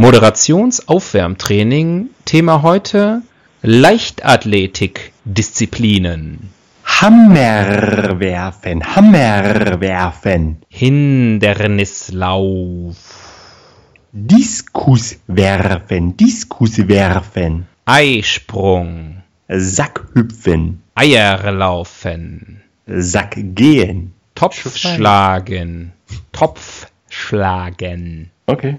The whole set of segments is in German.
Moderationsaufwärmtraining. Thema heute Leichtathletik-Disziplinen. Hammerwerfen, Hammerwerfen. Hindernislauf. Diskuswerfen, Diskuswerfen. Eisprung. Sackhüpfen. Eierlaufen. Sackgehen. Topfschlagen. Topfschlagen. Okay.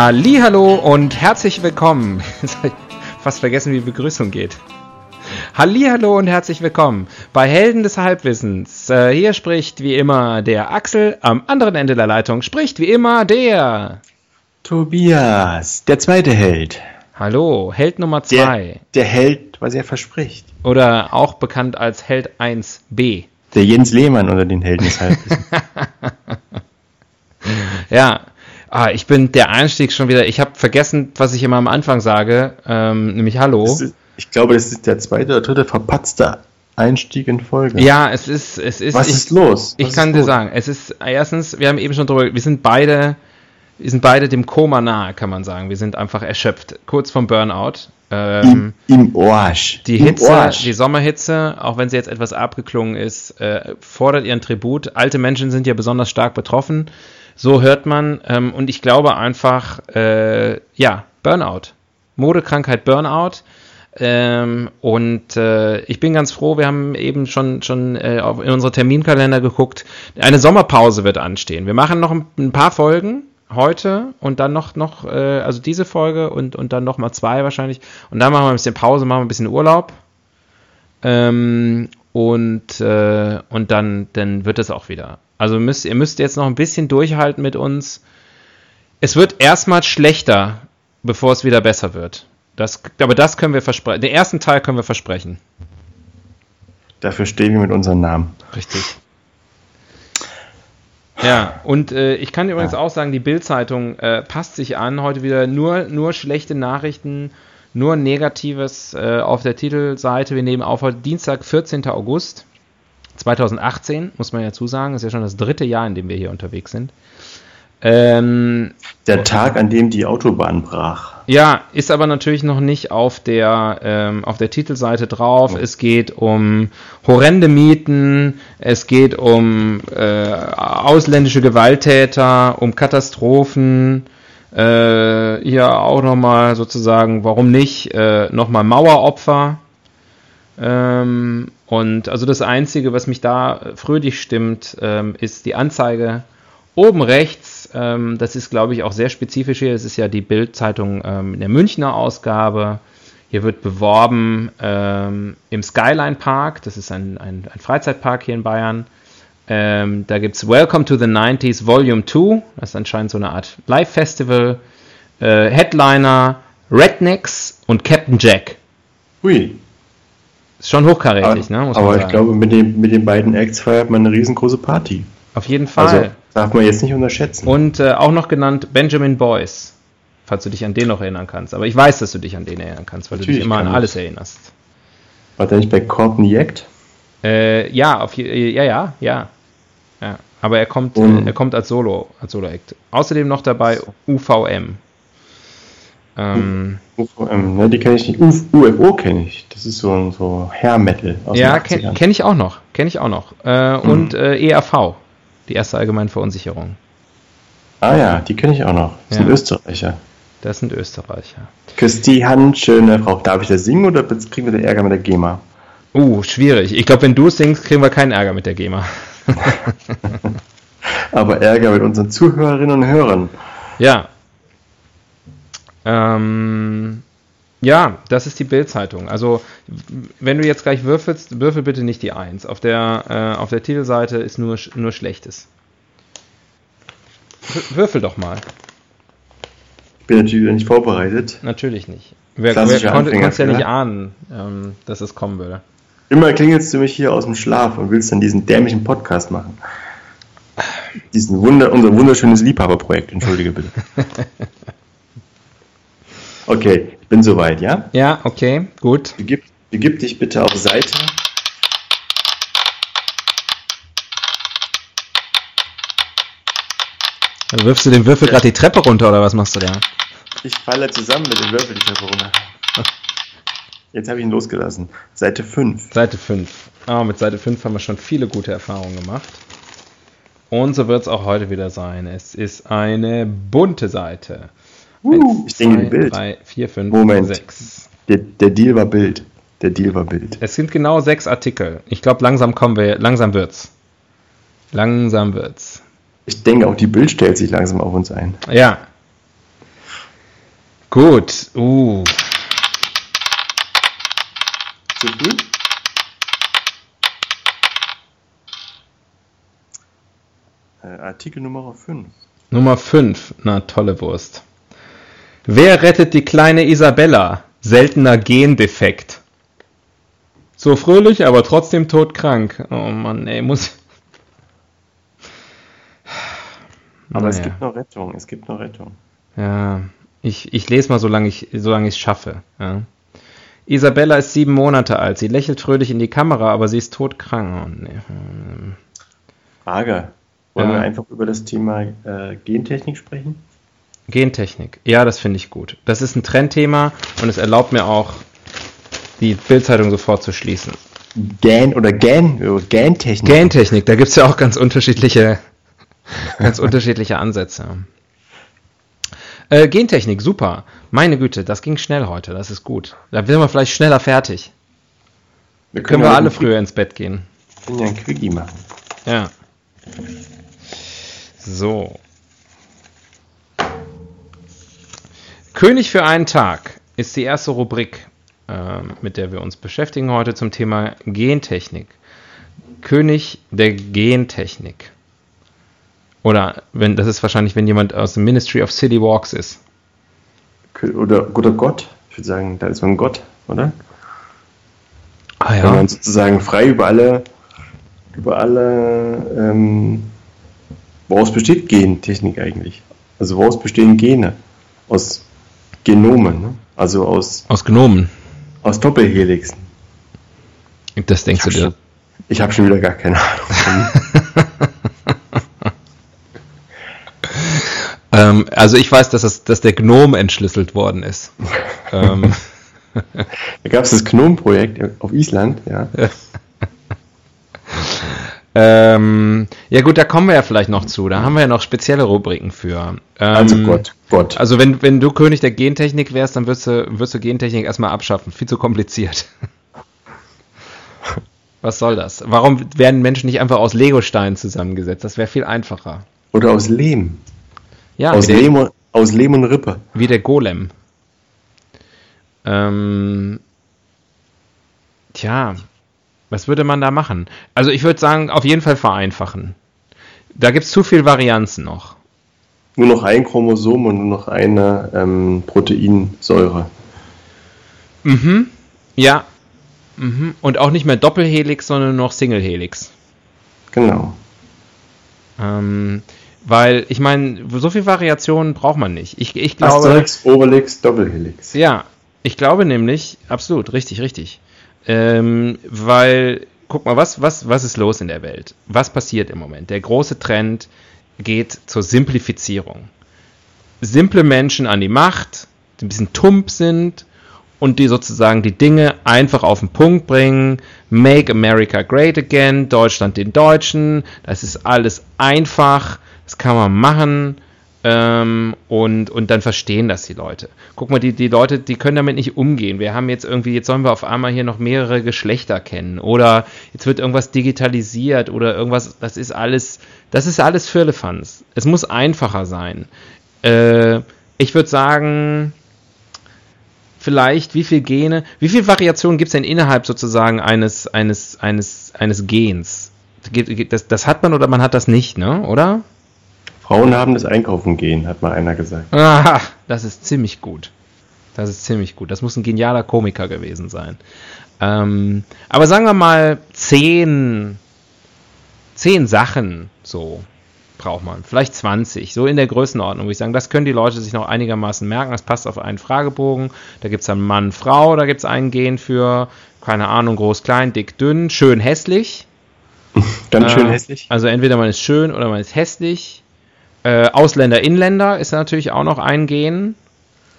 Hallo und herzlich willkommen. Jetzt hab ich fast vergessen, wie Begrüßung geht. Hallo und herzlich willkommen bei Helden des Halbwissens. Äh, hier spricht wie immer der Axel, am anderen Ende der Leitung spricht wie immer der Tobias, der zweite Held. Hallo, Held Nummer 2 Der, der Held, was er verspricht. oder auch bekannt als Held 1b. Der Jens Lehmann unter den Helden des Halbwissens. Ja, ah, ich bin der Einstieg schon wieder. Ich habe vergessen, was ich immer am Anfang sage, ähm, nämlich Hallo. Ist, ich glaube, das ist der zweite oder dritte verpatzte Einstieg in Folge. Ja, es ist, es ist. Was ich, ist los? Ich Was kann ist dir sagen, es ist erstens, wir haben eben schon drüber, wir sind beide, wir sind beide dem Koma nahe, kann man sagen. Wir sind einfach erschöpft, kurz vom Burnout. Ähm, Im, Im Arsch. die Im Hitze, Arsch. die Sommerhitze, auch wenn sie jetzt etwas abgeklungen ist, äh, fordert ihren Tribut. Alte Menschen sind ja besonders stark betroffen. So hört man. Ähm, und ich glaube einfach, äh, ja, Burnout. Modekrankheit Burnout. Ähm, und äh, ich bin ganz froh, wir haben eben schon, schon äh, auf, in unsere Terminkalender geguckt. Eine Sommerpause wird anstehen. Wir machen noch ein, ein paar Folgen heute und dann noch, noch äh, also diese Folge und, und dann noch mal zwei wahrscheinlich. Und dann machen wir ein bisschen Pause, machen wir ein bisschen Urlaub. Ähm, und, äh, und dann, dann wird es auch wieder. Also müsst, ihr müsst jetzt noch ein bisschen durchhalten mit uns. Es wird erstmal schlechter, bevor es wieder besser wird. Das, aber das können wir versprechen. Den ersten Teil können wir versprechen. Dafür stehen wir mit unserem Namen. Richtig. Ja, und äh, ich kann übrigens auch sagen, die Bild-Zeitung äh, passt sich an. Heute wieder nur, nur schlechte Nachrichten, nur Negatives äh, auf der Titelseite. Wir nehmen auf heute Dienstag, 14. August 2018, muss man ja zusagen. Ist ja schon das dritte Jahr, in dem wir hier unterwegs sind. Ähm, Der Tag, an dem die Autobahn brach. ja, ist aber natürlich noch nicht auf der, ähm, auf der Titelseite drauf. Es geht um horrende Mieten, es geht um äh, ausländische Gewalttäter, um Katastrophen. Äh, hier auch nochmal sozusagen, warum nicht, äh, nochmal Maueropfer. Ähm, und also das Einzige, was mich da fröhlich stimmt, ähm, ist die Anzeige oben rechts. Ähm, das ist, glaube ich, auch sehr spezifisch hier. Das ist ja die Bild-Zeitung ähm, in der Münchner Ausgabe. Hier wird beworben ähm, im Skyline Park. Das ist ein, ein, ein Freizeitpark hier in Bayern. Ähm, da gibt es Welcome to the 90s Volume 2. Das ist anscheinend so eine Art Live-Festival. Äh, Headliner Rednecks und Captain Jack. Hui. Ist schon hochkarätig, ne? Muss man aber ich glaube, mit, dem, mit den beiden Acts feiert man eine riesengroße Party. Auf jeden Fall. Also darf man jetzt nicht unterschätzen. Und äh, auch noch genannt Benjamin Boyce, falls du dich an den noch erinnern kannst. Aber ich weiß, dass du dich an den erinnern kannst, weil du Natürlich dich immer an kann ich. alles erinnerst. War der nicht bei Courtney Act? Äh, ja, auf äh, ja, ja, ja, ja. Aber er kommt, äh, er kommt als Solo, als Solo-Act. Außerdem noch dabei UVM. Ähm, UVM, ne, die kenne ich nicht. Uf, UFO kenne ich. Das ist so ein so Hair-Metal aus ja, kenne 80ern. kenn ich auch noch, kenne ich auch noch. Äh, Mhm. Und äh, ERV, die erste allgemeine Verunsicherung. Ah ja, die kenne ich auch noch. Das Ja. sind Österreicher. Das sind Österreicher. Küsst die Hand, schöne Frau. Darf ich das singen oder kriegen wir den Ärger mit der GEMA? Uh, schwierig. Ich glaube, wenn du es singst, kriegen wir keinen Ärger mit der GEMA. Aber Ärger mit unseren Zuhörerinnen und Hörern. Ja. Ähm, ja, das ist die Bildzeitung. Also, wenn du jetzt gleich würfelst, würfel bitte nicht die 1. Auf der, äh, auf der Titelseite ist nur, nur Schlechtes. Würfel doch mal. Ich bin natürlich nicht vorbereitet. Natürlich nicht. Wer, wer konnte, konntest ja nicht ahnen, ähm, dass es kommen würde. Immer klingelst du mich hier aus dem Schlaf und willst dann diesen dämlichen Podcast machen. Diesen Wunder, unser wunderschönes Liebhaberprojekt, entschuldige bitte. Okay, ich bin soweit, ja? Ja, okay, gut. Begib, begib dich bitte auf Seite. Also wirfst du den Würfel gerade die Treppe runter oder was machst du da? Ich falle zusammen mit dem Würfel die Treppe runter. Jetzt habe ich ihn losgelassen. Seite 5. Seite 5. Ah, mit Seite 5 haben wir schon viele gute Erfahrungen gemacht. Und so wird es auch heute wieder sein. Es ist eine bunte Seite. Uh, ich denke, die Bild. 3, 4, 5, Moment. 6. Der, der Deal war Bild. Der Deal war Bild. Es sind genau sechs Artikel. Ich glaube, langsam kommen wir, langsam wird's. Langsam wird's. Ich denke, auch die Bild stellt sich langsam auf uns ein. Ja. Gut. Uh. Zu früh? Äh, Artikel Nummer 5. Nummer 5. Na, tolle Wurst. Wer rettet die kleine Isabella? Seltener Gendefekt. So fröhlich, aber trotzdem todkrank. Oh Mann, ey, muss. Aber naja. es gibt noch Rettung, es gibt noch Rettung. Ja, ich, ich lese mal, solange ich es schaffe. Ja. Isabella ist sieben Monate alt. Sie lächelt fröhlich in die Kamera, aber sie ist todkrank. Oh, nee. Frage. Wollen ja. wir einfach über das Thema äh, Gentechnik sprechen? Gentechnik. Ja, das finde ich gut. Das ist ein Trendthema und es erlaubt mir auch, die Bildzeitung sofort zu schließen. Gen oder Gen, Gentechnik. Gentechnik, da gibt es ja auch ganz unterschiedliche, ganz unterschiedliche Ansätze. Äh, Gentechnik, super. Meine Güte, das ging schnell heute, das ist gut. Da sind wir vielleicht schneller fertig. Wir können, können wir alle früher ins Bett gehen. Können ja ein Quickie machen. Ja. So. König für einen Tag ist die erste Rubrik, äh, mit der wir uns beschäftigen heute zum Thema Gentechnik. König der Gentechnik. Oder wenn das ist wahrscheinlich, wenn jemand aus dem Ministry of City Walks ist. Oder, oder Gott. Ich würde sagen, da ist man Gott, oder? Ah, ja. Wenn man sozusagen frei über alle, über alle, ähm, woraus besteht Gentechnik eigentlich? Also woraus bestehen Gene? Aus Genomen, ne? also aus. Aus Genomen. Aus Doppelhelixen. Das denkst du dir? Schon, ich habe schon wieder gar keine Ahnung. ähm, also ich weiß, dass, es, dass der Gnom entschlüsselt worden ist. ähm. Da gab es das Gnome-Projekt auf Island, ja. Ähm, ja gut, da kommen wir ja vielleicht noch zu. Da haben wir ja noch spezielle Rubriken für. Ähm, also Gott, Gott. Also wenn, wenn du König der Gentechnik wärst, dann würdest du, würdest du Gentechnik erstmal abschaffen. Viel zu kompliziert. Was soll das? Warum werden Menschen nicht einfach aus Legosteinen zusammengesetzt? Das wäre viel einfacher. Oder aus Lehm. Ja, aus, Lehm, und, aus Lehm und Rippe. Wie der Golem. Ähm, tja, was würde man da machen? Also ich würde sagen, auf jeden Fall vereinfachen. Da gibt es zu viel Varianzen noch. Nur noch ein Chromosom und nur noch eine ähm, Proteinsäure. Mhm. Ja. Mhm. Und auch nicht mehr Doppelhelix, sondern nur noch Singlehelix. Genau. Ähm, weil, ich meine, so viel Variationen braucht man nicht. Ich, ich glaube. Asterix, Obelix, Doppelhelix. Ja, ich glaube nämlich, absolut, richtig, richtig. Ähm, weil, guck mal, was, was, was ist los in der Welt? Was passiert im Moment? Der große Trend geht zur Simplifizierung. Simple Menschen an die Macht, die ein bisschen tump sind und die sozusagen die Dinge einfach auf den Punkt bringen. Make America Great Again, Deutschland den Deutschen. Das ist alles einfach, das kann man machen. Ähm, und, und dann verstehen das die Leute. Guck mal, die, die Leute, die können damit nicht umgehen. Wir haben jetzt irgendwie, jetzt sollen wir auf einmal hier noch mehrere Geschlechter kennen oder jetzt wird irgendwas digitalisiert oder irgendwas, das ist alles, das ist alles Firlefanz. Es muss einfacher sein. Äh, ich würde sagen, vielleicht, wie viele Gene, wie viele Variationen gibt es denn innerhalb sozusagen eines, eines, eines, eines Gens? Das, das hat man oder man hat das nicht, ne? Oder? Frauen haben das Einkaufen gehen, hat mal einer gesagt. Ah, das ist ziemlich gut. Das ist ziemlich gut. Das muss ein genialer Komiker gewesen sein. Ähm, aber sagen wir mal zehn, zehn Sachen so braucht man. Vielleicht 20, so in der Größenordnung, würde ich sagen. Das können die Leute sich noch einigermaßen merken. Das passt auf einen Fragebogen. Da gibt es dann Mann, Frau, da gibt es ein Gen für, keine Ahnung, groß, klein, dick, dünn, schön, hässlich. Ganz schön äh, hässlich. Also entweder man ist schön oder man ist hässlich. Äh, Ausländer, Inländer ist natürlich auch noch ein Gen.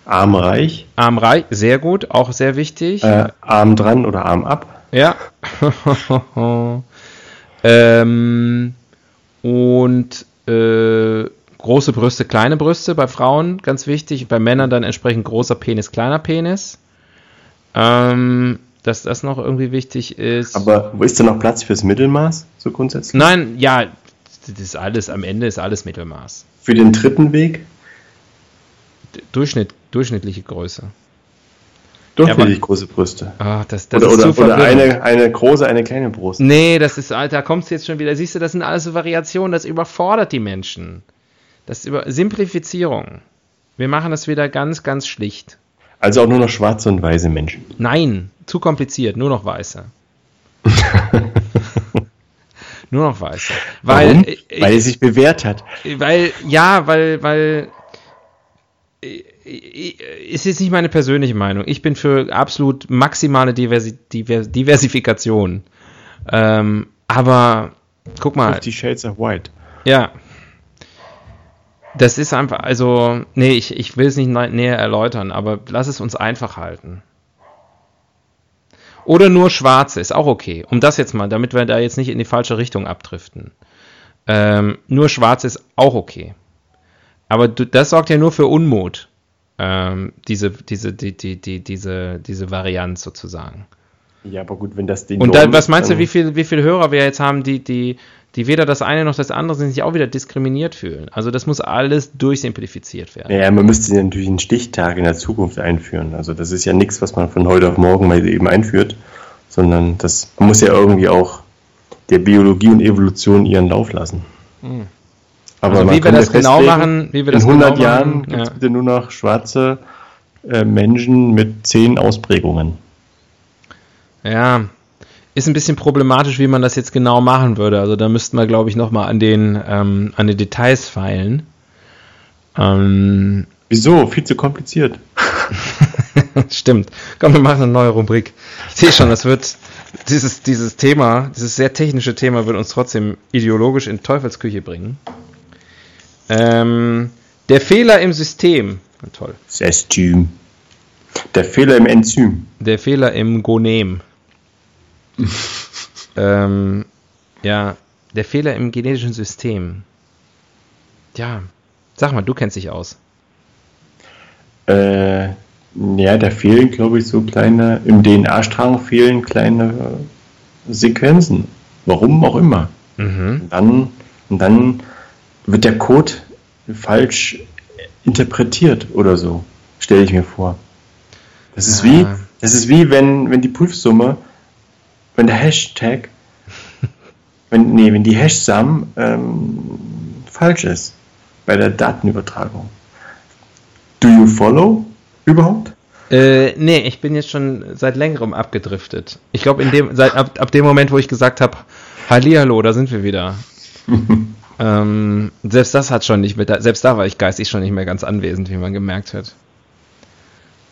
Armreich. Armreich, sehr gut, auch sehr wichtig. Äh, Arm dran oder Arm ab. Ja. ähm, und äh, große Brüste, kleine Brüste bei Frauen, ganz wichtig. Bei Männern dann entsprechend großer Penis, kleiner Penis. Ähm, dass das noch irgendwie wichtig ist. Aber wo ist denn noch Platz fürs Mittelmaß, so grundsätzlich? Nein, ja, das ist alles, am Ende ist alles Mittelmaß. Für den dritten Weg? Durchschnitt, durchschnittliche Größe. Durchschnittlich ja, große Brüste. Oh, das, das oder, oder, oder eine, eine große, eine kleine Brust. Nee, das ist, Alter, da kommst du jetzt schon wieder. Siehst du, das sind alles so Variationen, das überfordert die Menschen. Das ist über Simplifizierung. Wir machen das wieder ganz, ganz schlicht. Also auch nur noch schwarze und weiße Menschen. Nein, zu kompliziert, nur noch weiße. Nur noch weiß. Weil, Warum? Ich, weil er sich bewährt hat. Weil, ja, weil, weil ist jetzt nicht meine persönliche Meinung. Ich bin für absolut maximale Diversi Divers Diversifikation. Ähm, aber guck mal. Fifty Shades of White. Ja. Das ist einfach, also, nee, ich, ich will es nicht näher erläutern, aber lass es uns einfach halten. Oder nur schwarze, ist auch okay. Um das jetzt mal, damit wir da jetzt nicht in die falsche Richtung abdriften. Ähm, nur schwarz ist auch okay. Aber du, das sorgt ja nur für Unmut. Ähm, diese, diese, die, die, die, diese, diese Varianz sozusagen. Ja, aber gut, wenn das den. Und dann, was meinst du, wie viele wie viel Hörer wir jetzt haben, die, die, die weder das eine noch das andere sind, sich auch wieder diskriminiert fühlen. Also das muss alles durchsimplifiziert werden. Ja, man müsste natürlich einen Stichtag in der Zukunft einführen. Also das ist ja nichts, was man von heute auf morgen mal eben einführt, sondern das man muss ja irgendwie auch der Biologie und Evolution ihren Lauf lassen. Hm. Aber also wie wir das genau machen, wie wir das in 100 genau Jahren gibt es ja. bitte nur noch schwarze äh, Menschen mit zehn Ausprägungen. Ja, ist ein bisschen problematisch, wie man das jetzt genau machen würde. Also da müssten wir, glaube ich, nochmal an den, ähm, an den Details feilen. Ähm, Wieso? Viel zu kompliziert. Stimmt. Komm, wir machen eine neue Rubrik. Ich sehe schon, das wird dieses, dieses Thema, dieses sehr technische Thema wird uns trotzdem ideologisch in Teufelsküche bringen. Ähm, der Fehler im System. Toll. System. Der Fehler im Enzym. Der Fehler im Gonem. ähm, ja, der Fehler im genetischen System. Ja, sag mal, du kennst dich aus. Äh, ja, da fehlen, glaube ich, so kleine, im DNA-Strang fehlen kleine Sequenzen. Warum auch immer. Mhm. Und, dann, und dann wird der Code falsch interpretiert oder so, stelle ich mir vor. Das ist ja. wie, das ist wie wenn, wenn die Prüfsumme wenn der Hashtag, wenn, nee, wenn die Hashsum ähm, falsch ist bei der Datenübertragung. Do you follow überhaupt? Äh, nee, ich bin jetzt schon seit längerem abgedriftet. Ich glaube, in dem, seit, ab, ab dem Moment, wo ich gesagt habe, Hallihallo, da sind wir wieder. ähm, selbst das hat schon nicht mit, selbst da war ich geistig schon nicht mehr ganz anwesend, wie man gemerkt hat.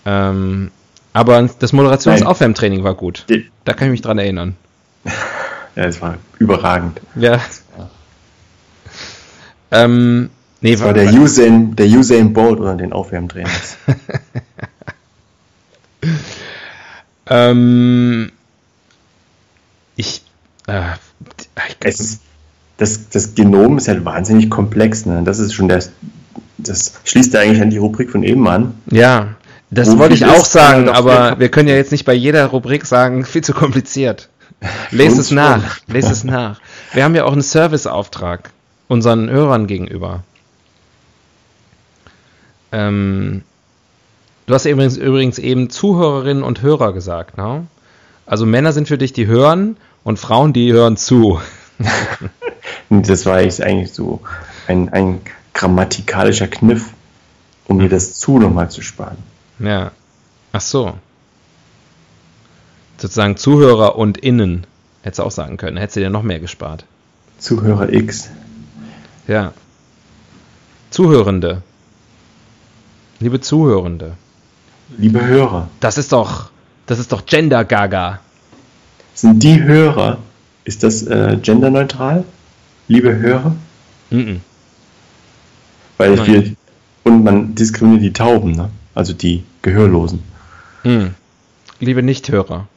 Ähm, aber das Moderationsaufwärmtraining war gut. Da kann ich mich dran erinnern. Ja, es war überragend. Ja. Ähm, nee, das war, war der Usain, der Usain Bolt oder den Aufwärmtrainings. ähm, ich, äh, ich es, das, das Genom ist halt wahnsinnig komplex. Ne? Das ist schon der das schließt ja eigentlich an die Rubrik von eben an. Ja, das Wo wollte ich auch ist, sagen, aber wir können ja jetzt nicht bei jeder Rubrik sagen, viel zu kompliziert. Lest es nach, lest es nach. Wir haben ja auch einen Serviceauftrag unseren Hörern gegenüber. Ähm, du hast übrigens, übrigens eben Zuhörerinnen und Hörer gesagt, ne? Also Männer sind für dich, die hören und Frauen, die hören zu. Das war jetzt eigentlich so ein, ein grammatikalischer Kniff, um mir das zu nochmal zu sparen. Ja. Ach so. Sozusagen Zuhörer und Innen. Hättest du auch sagen können. Hättest du dir noch mehr gespart. Zuhörer X. Ja. Zuhörende. Liebe Zuhörende. Liebe Hörer, Das ist doch, das ist doch Gender Gaga. sind die Hörer, ist das äh, genderneutral? Liebe Hörer? Mhm. Weil Nein. wir, und man diskriminiert die Tauben, ne? Also die Gehörlosen. Mhm. Liebe Nichthörer.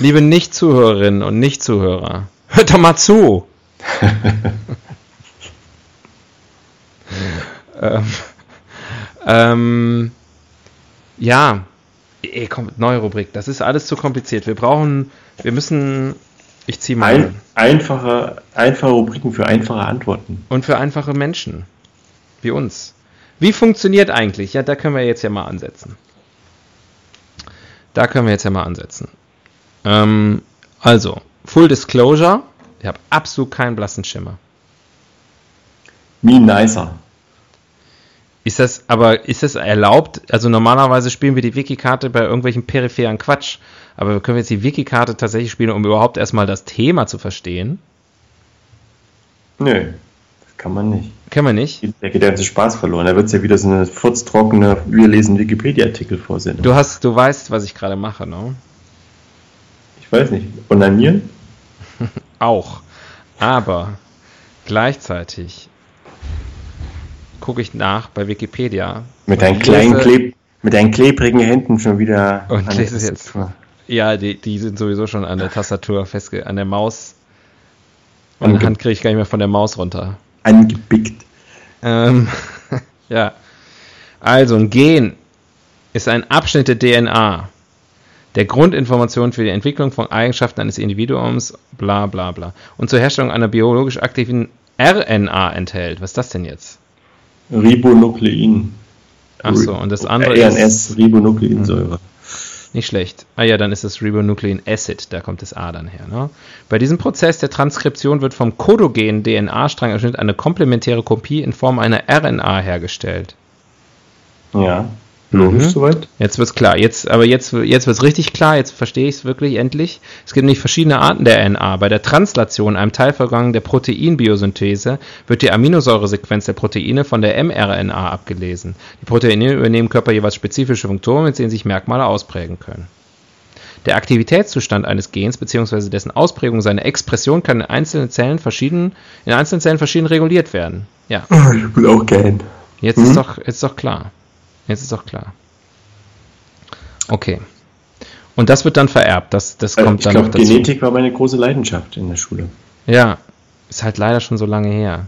Liebe Nicht-Zuhörerinnen und Nicht-Zuhörer. Hört doch mal zu. ähm, ähm, ja. Ey, komm, neue Rubrik. Das ist alles zu kompliziert. Wir brauchen, wir müssen, ich ziehe mal. Ein, einfache, einfache Rubriken für einfache Antworten. Und für einfache Menschen. Wie uns. Wie funktioniert eigentlich? Ja, da können wir jetzt ja mal ansetzen. Da können wir jetzt ja mal ansetzen. Ähm, also, Full Disclosure. Ich habe absolut keinen blassen Schimmer. Me nicer. Ist das, aber ist das erlaubt? Also normalerweise spielen wir die Wiki-Karte bei irgendwelchen peripheren Quatsch. Aber können wir jetzt die Wiki-Karte tatsächlich spielen, um überhaupt erstmal das Thema zu verstehen? Nö, kann man nicht. Können wir nicht. Da geht der ganze Spaß verloren. Da wird es ja wieder so eine furztrockene, wir lesen Wikipedia-Artikel vorsehen. Du hast, du weißt, was ich gerade mache, ne? Ich weiß nicht. Onanieren? Auch. Aber gleichzeitig gucke ich nach bei Wikipedia. Mit deinen kleinen Kleb mit deinen klebrigen Händen schon wieder. Und an lese es jetzt. Ja, die, die sind sowieso schon an der Tastatur festge... an der Maus. Meine Hand kriege ich gar nicht mehr von der Maus runter. Angepickt. Ähm, ja. Also, ein Gen ist ein Abschnitt der DNA, der Grundinformation für die Entwicklung von Eigenschaften eines Individuums, bla bla bla, und zur Herstellung einer biologisch aktiven RNA enthält. Was ist das denn jetzt? Ribonuklein. Ach so, und das andere RNS, ist Ribonukleinsäure. Nicht schlecht. Ah ja, dann ist es Ribonuclein Acid, da kommt das A dann her. Ne? Bei diesem Prozess der Transkription wird vom kodogen DNA-Strangabschnitt eine komplementäre Kopie in Form einer RNA hergestellt. Ja. Logisch Mhm. soweit? Jetzt wird's klar. Jetzt, aber jetzt, jetzt wird's richtig klar. Jetzt verstehe ich es wirklich endlich. Es gibt nämlich verschiedene Arten der RNA. Bei der Translation, einem Teilvorgang der Proteinbiosynthese, wird die Aminosäuresequenz der Proteine von der mRNA abgelesen. Die Proteine übernehmen Körper jeweils spezifische Funktionen, mit denen sich Merkmale ausprägen können. Der Aktivitätszustand eines Gens bzw. dessen Ausprägung, seine Expression kann in einzelnen Zellen verschieden, in einzelnen Zellen verschieden reguliert werden. Ja, Ich will auch gern. Jetzt ist doch, jetzt ist doch klar. Jetzt ist doch klar. Okay. Und das wird dann vererbt. Das, das kommt ich dann glaube, noch dazu. Genetik war meine große Leidenschaft in der Schule. Ja, ist halt leider schon so lange her.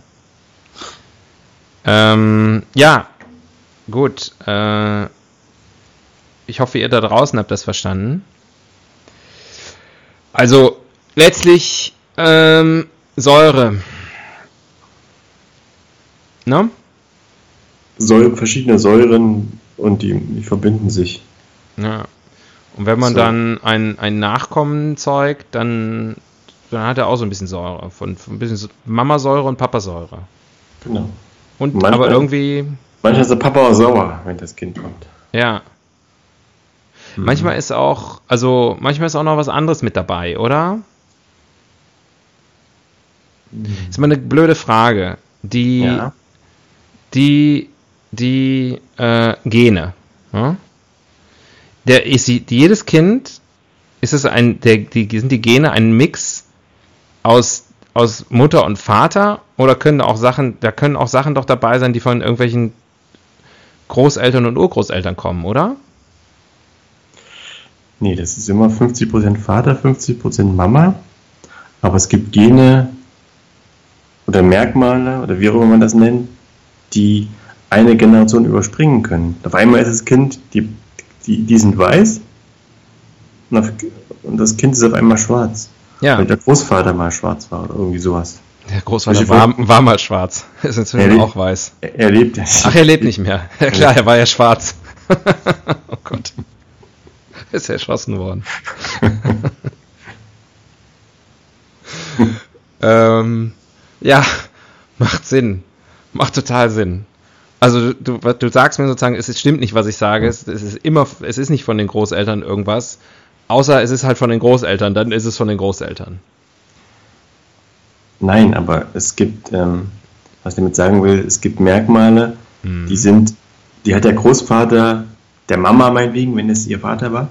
Ähm, ja, gut. Äh, ich hoffe, ihr da draußen habt das verstanden. Also, letztlich ähm, Säure. Ne? Säure, verschiedene Säuren und die, die verbinden sich. Ja. Und wenn man So. dann ein, ein Nachkommen zeugt, dann, dann hat er auch so ein bisschen Säure. Von, von ein bisschen Mamasäure und Papasäure. Genau. Und Manchmal- aber irgendwie, Manchmal ist der Papa auch sauer, wenn das Kind kommt. ja. Mhm. Manchmal ist auch, also manchmal ist auch noch was anderes mit dabei, oder? Ist mal eine blöde Frage. Die, Ja. die, die äh, Gene. Ja? Der ist jedes Kind ist es ein, der, die sind die Gene ein Mix aus, aus Mutter und Vater oder können auch Sachen, da können auch Sachen doch dabei sein, die von irgendwelchen Großeltern und Urgroßeltern kommen, oder? Nee, das ist immer 50% Vater, 50% Mama. Aber es gibt Gene oder Merkmale oder wie auch immer man das nennt, die eine Generation überspringen können. Auf einmal ist das Kind, die, die, die sind weiß und, auf, und das Kind ist auf einmal schwarz. Ja. Weil der Großvater mal schwarz war oder irgendwie sowas. Der Großvater war, war mal schwarz. Ist inzwischen auch weiß. Er, er lebt ja Ach, er lebt nicht mehr. Ja, klar, er war ja schwarz. oh Gott. Ist erschossen worden. ähm, ja, macht Sinn. Macht total Sinn. Also du, du sagst mir sozusagen, es stimmt nicht, was ich sage. Es, es ist immer, es ist nicht von den Großeltern irgendwas. Außer es ist halt von den Großeltern, dann ist es von den Großeltern. Nein, aber es gibt, ähm, was ich damit sagen will, es gibt Merkmale, hm. die sind, die hat der Großvater der Mama meinetwegen, wenn es ihr Vater war.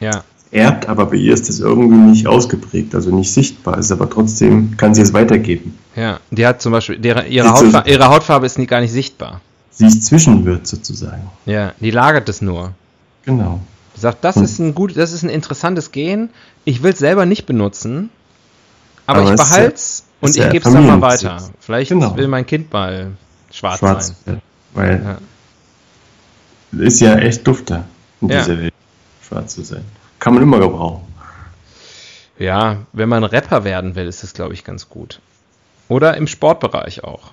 Ja. Erbt, aber bei ihr ist das irgendwie nicht ausgeprägt, also nicht sichtbar, ist aber trotzdem, kann sie es weitergeben. Ja, die hat zum Beispiel, ihre, ihre, Hautfarbe, ihre Hautfarbe ist nie, gar nicht sichtbar. Sie ist Zwischenwirt sozusagen. Ja, die lagert es nur. Genau. Die sagt, das hm. ist ein gut, das ist ein interessantes Gen, ich will es selber nicht benutzen, aber, aber ich behalte es und ich gebe es dann mal weiter. Vielleicht genau. will mein Kind mal schwarz, schwarz sein. Weil ja ist ja echt dufter in ja. dieser Welt, schwarz zu sein. Kann man immer gebrauchen. Ja, wenn man Rapper werden will, ist das, glaube ich, ganz gut. Oder im Sportbereich auch.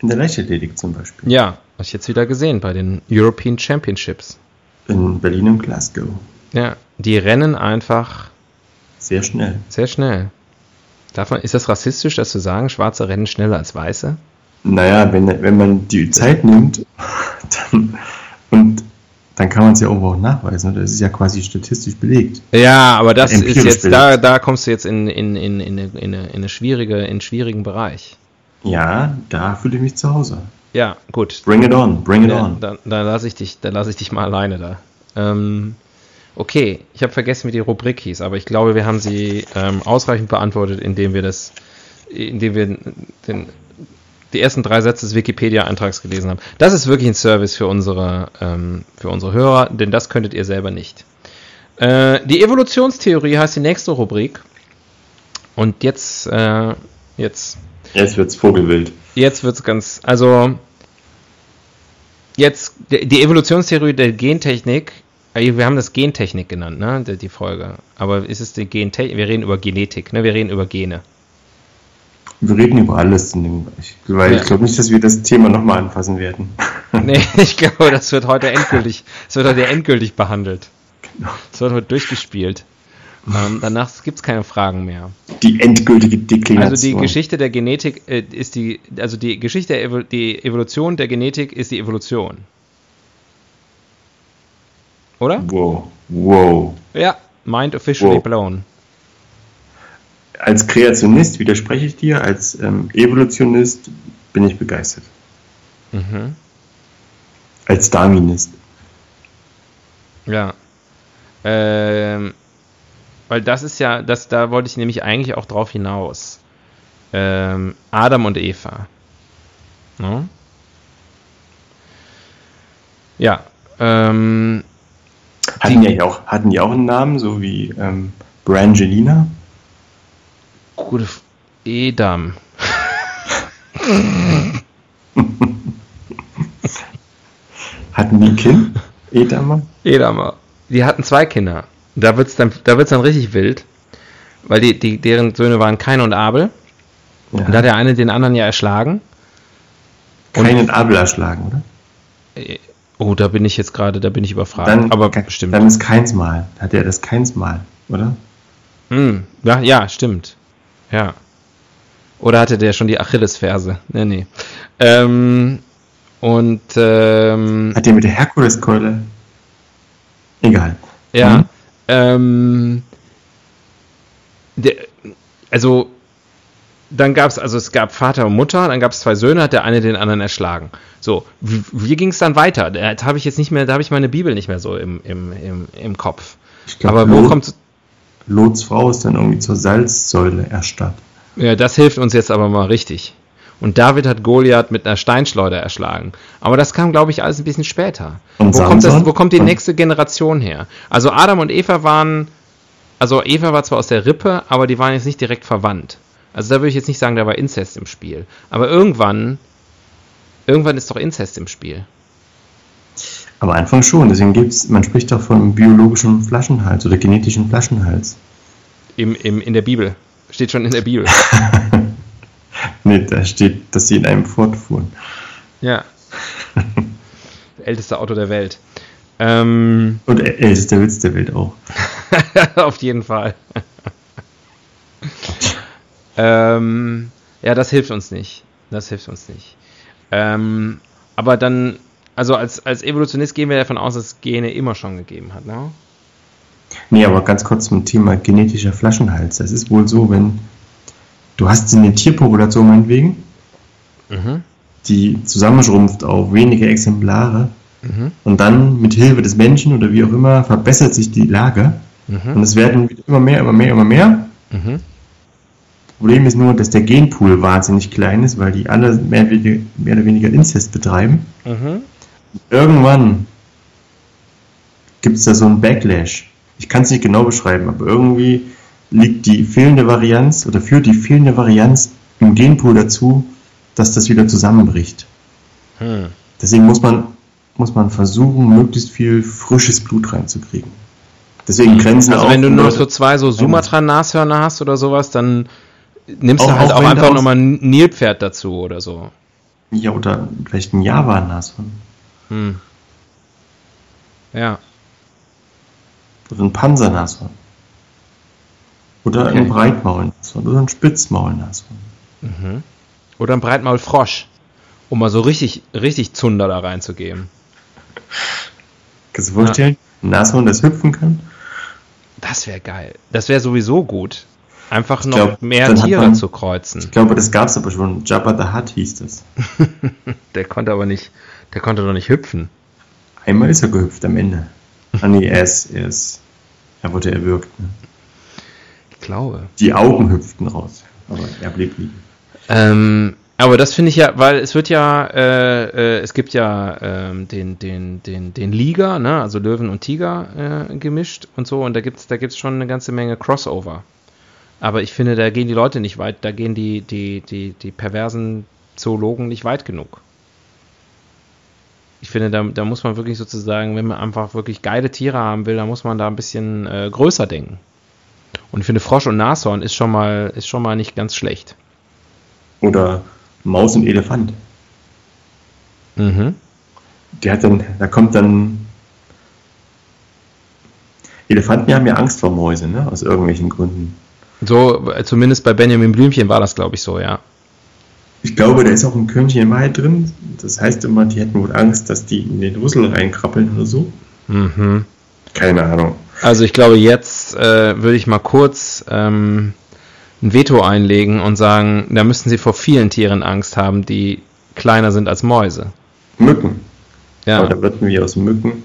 In der Leichtathletik zum Beispiel. Ja, habe ich jetzt wieder gesehen bei den European Championships. In Berlin und Glasgow. Ja, die rennen einfach. Sehr schnell. Sehr schnell. Darf man, ist das rassistisch, das zu sagen, Schwarze rennen schneller als Weiße? Naja, wenn, wenn man die Zeit nimmt dann, dann kann man es ja irgendwo auch nachweisen. Das ist ja quasi statistisch belegt. Ja, aber das ist jetzt, da, da kommst du jetzt in, in, in, in, eine, in, eine, in, eine schwierige, in einen schwierigen Bereich. Ja, da fühle ich mich zu Hause. Ja, gut. Bring it on, bring it ja, on. Da, da lasse ich, dich, lass ich dich mal alleine da. Ähm, okay, ich habe vergessen, wie die Rubrik hieß, aber ich glaube, wir haben sie ähm, ausreichend beantwortet, indem wir das, indem wir den die ersten drei Sätze des Wikipedia-Eintrags gelesen haben. Das ist wirklich ein Service für unsere, ähm, für unsere Hörer, denn das könntet ihr selber nicht. Äh, die Evolutionstheorie heißt die nächste Rubrik. Und jetzt, äh, jetzt. Jetzt wird's Vogelwild. Jetzt wird's ganz, also, jetzt, die Evolutionstheorie der Gentechnik, äh, wir haben das Gentechnik genannt, ne, die Folge. Aber ist es die Gentechnik, wir reden über Genetik, ne, wir reden über Gene. Wir reden über alles in dem Bereich. Weil ja. ich glaube nicht, dass wir das Thema nochmal anfassen werden. Nee, ich glaube, das wird heute endgültig, es wird heute endgültig behandelt. Genau. Es wird heute durchgespielt. Ähm, danach gibt es keine Fragen mehr. Die endgültige Deklination. Also die Geschichte der Genetik äh, ist die, also die Geschichte der Evo die Evolution der Genetik ist die Evolution. Oder? Wow. Wow. Ja, mind officially wow. blown als Kreationist widerspreche ich dir, als ähm, Evolutionist bin ich begeistert. Mhm. Als Darwinist. Ja. Ähm, weil das ist ja, das, da wollte ich nämlich eigentlich auch drauf hinaus. Ähm, Adam und Eva. No? Ja. Ähm, hatten, die, auch, hatten die auch einen Namen, so wie ähm, Brangelina? Gute F Edam. hatten die ein Kind? Edamer? Edamer. Die hatten zwei Kinder. Da wird es dann, da wird's dann richtig wild, weil die, die, deren Söhne waren Kain und Abel. Ja. Und da hat der eine den anderen ja erschlagen. Kain und Abel erschlagen, oder? Äh, oh, da bin ich jetzt gerade, da bin ich überfragt. Dann, aber bestimmt. Dann ist keins Mal. Hat er das keins Mal, oder? Hm, ja, ja, stimmt. Ja. Oder hatte der schon die Achillesferse? Nee, nee. Ähm, und ähm, hat der mit der Herkuleskeule? Egal. Ja. Mhm. Ähm, der, also dann gab es, also es gab Vater und Mutter, dann gab es zwei Söhne, hat der eine den anderen erschlagen. So, wie, wie ging es dann weiter? Da habe ich jetzt nicht mehr, da habe ich meine Bibel nicht mehr so im, im, im, im Kopf. Glaub, Aber wo kommt Lots Frau ist dann irgendwie zur Salzsäule erstarrt. Ja, das hilft uns jetzt aber mal richtig. Und David hat Goliath mit einer Steinschleuder erschlagen. Aber das kam, glaube ich, alles ein bisschen später. Und wo, kommt das, wo kommt die nächste Generation her? Also Adam und Eva waren, also Eva war zwar aus der Rippe, aber die waren jetzt nicht direkt verwandt. Also da würde ich jetzt nicht sagen, da war Inzest im Spiel. Aber irgendwann Irgendwann ist doch Inzest im Spiel. Am Anfang schon, deswegen gibt's, man spricht doch von biologischem Flaschenhals oder genetischen Flaschenhals. Im, im, in der Bibel. Steht schon in der Bibel. nee, da steht, dass sie in einem Ford fuhren. Ja. Älteste Auto der Welt. Ähm, Und ältester Witz der Welt auch. auf jeden Fall. ähm, ja, das hilft uns nicht. Das hilft uns nicht. Ähm, aber dann, also als, als Evolutionist gehen wir davon aus, dass es Gene immer schon gegeben hat, ne? Nee, aber ganz kurz zum Thema genetischer Flaschenhals. Das ist wohl so, wenn du hast eine Tierpopulation meinetwegen, Mhm. die zusammenschrumpft auf wenige Exemplare Mhm. und dann mit Hilfe des Menschen oder wie auch immer verbessert sich die Lage Mhm. und es werden immer mehr, immer mehr, immer mehr. Mhm. Problem ist nur, dass der Genpool wahnsinnig klein ist, weil die alle mehr, oder weniger- mehr oder weniger Inzest betreiben. Mhm. Irgendwann gibt es da so einen Backlash. Ich kann es nicht genau beschreiben, aber irgendwie liegt die fehlende Varianz oder führt die fehlende Varianz im Genpool dazu, dass das wieder zusammenbricht. Hm. Deswegen muss man, muss man versuchen, möglichst viel frisches Blut reinzukriegen. Deswegen grenzen Also auch wenn du nur so zwei so Sumatra-Nashörner hast oder sowas, dann nimmst du Auch- halt auch auch einfach nochmal ein Nilpferd dazu oder so. Ja, oder vielleicht ein Java-Nashorn. Hm. Ja. Oder ein Panzernashorn. Oder Okay. ein Breitmaulnashorn. Oder ein Spitzmaulnashorn. Mhm. Oder ein Breitmaulfrosch, um mal so richtig, richtig Zunder da reinzugeben. Kannst du dir vorstellen? Ein Nashorn, das hüpfen kann? Das wäre geil. Das wäre sowieso gut. Einfach Ich noch glaub, mehr Tiere man- zu kreuzen. Ich glaube, das gab es aber schon. Jabba the Hutt hieß das. Der konnte aber nicht, der konnte doch nicht hüpfen. Einmal ist er gehüpft am Ende. Ah nee, er ist, er ist, er wurde erwürgt. Ne? Ich glaube. Die Augen hüpften raus. Aber er blieb liegen. Ähm, aber das finde ich ja, weil es wird ja, äh, äh, es gibt ja ähm, den, den, den, den Liga, ne, also Löwen und Tiger äh, gemischt und so, und da gibt's, da gibt's schon eine ganze Menge Crossover. Aber ich finde, da gehen die Leute nicht weit, da gehen die, die, die, die perversen Zoologen nicht weit genug. Ich finde, da, da muss man wirklich sozusagen, wenn man einfach wirklich geile Tiere haben will, da muss man da ein bisschen äh, größer denken. Und ich finde, Frosch und Nashorn ist schon mal, ist schon mal nicht ganz schlecht. Oder Maus und Elefant. Mhm. Der hat dann, da kommt dann. Elefanten haben ja Angst vor Mäuse, ne? Aus irgendwelchen Gründen. So, äh, zumindest bei Benjamin Blümchen war das, glaube ich, so, ja. Ich glaube, da ist auch ein Körnchen Wahrheit drin. Das heißt immer, die hätten wohl Angst, dass die in den Rüssel reinkrabbeln oder so. Mhm. Keine Ahnung. Also ich glaube, jetzt äh, würde ich mal kurz ähm, ein Veto einlegen und sagen, da müssten Sie vor vielen Tieren Angst haben, die kleiner sind als Mäuse. Mücken. Ja, Aber da würden wir aus Mücken.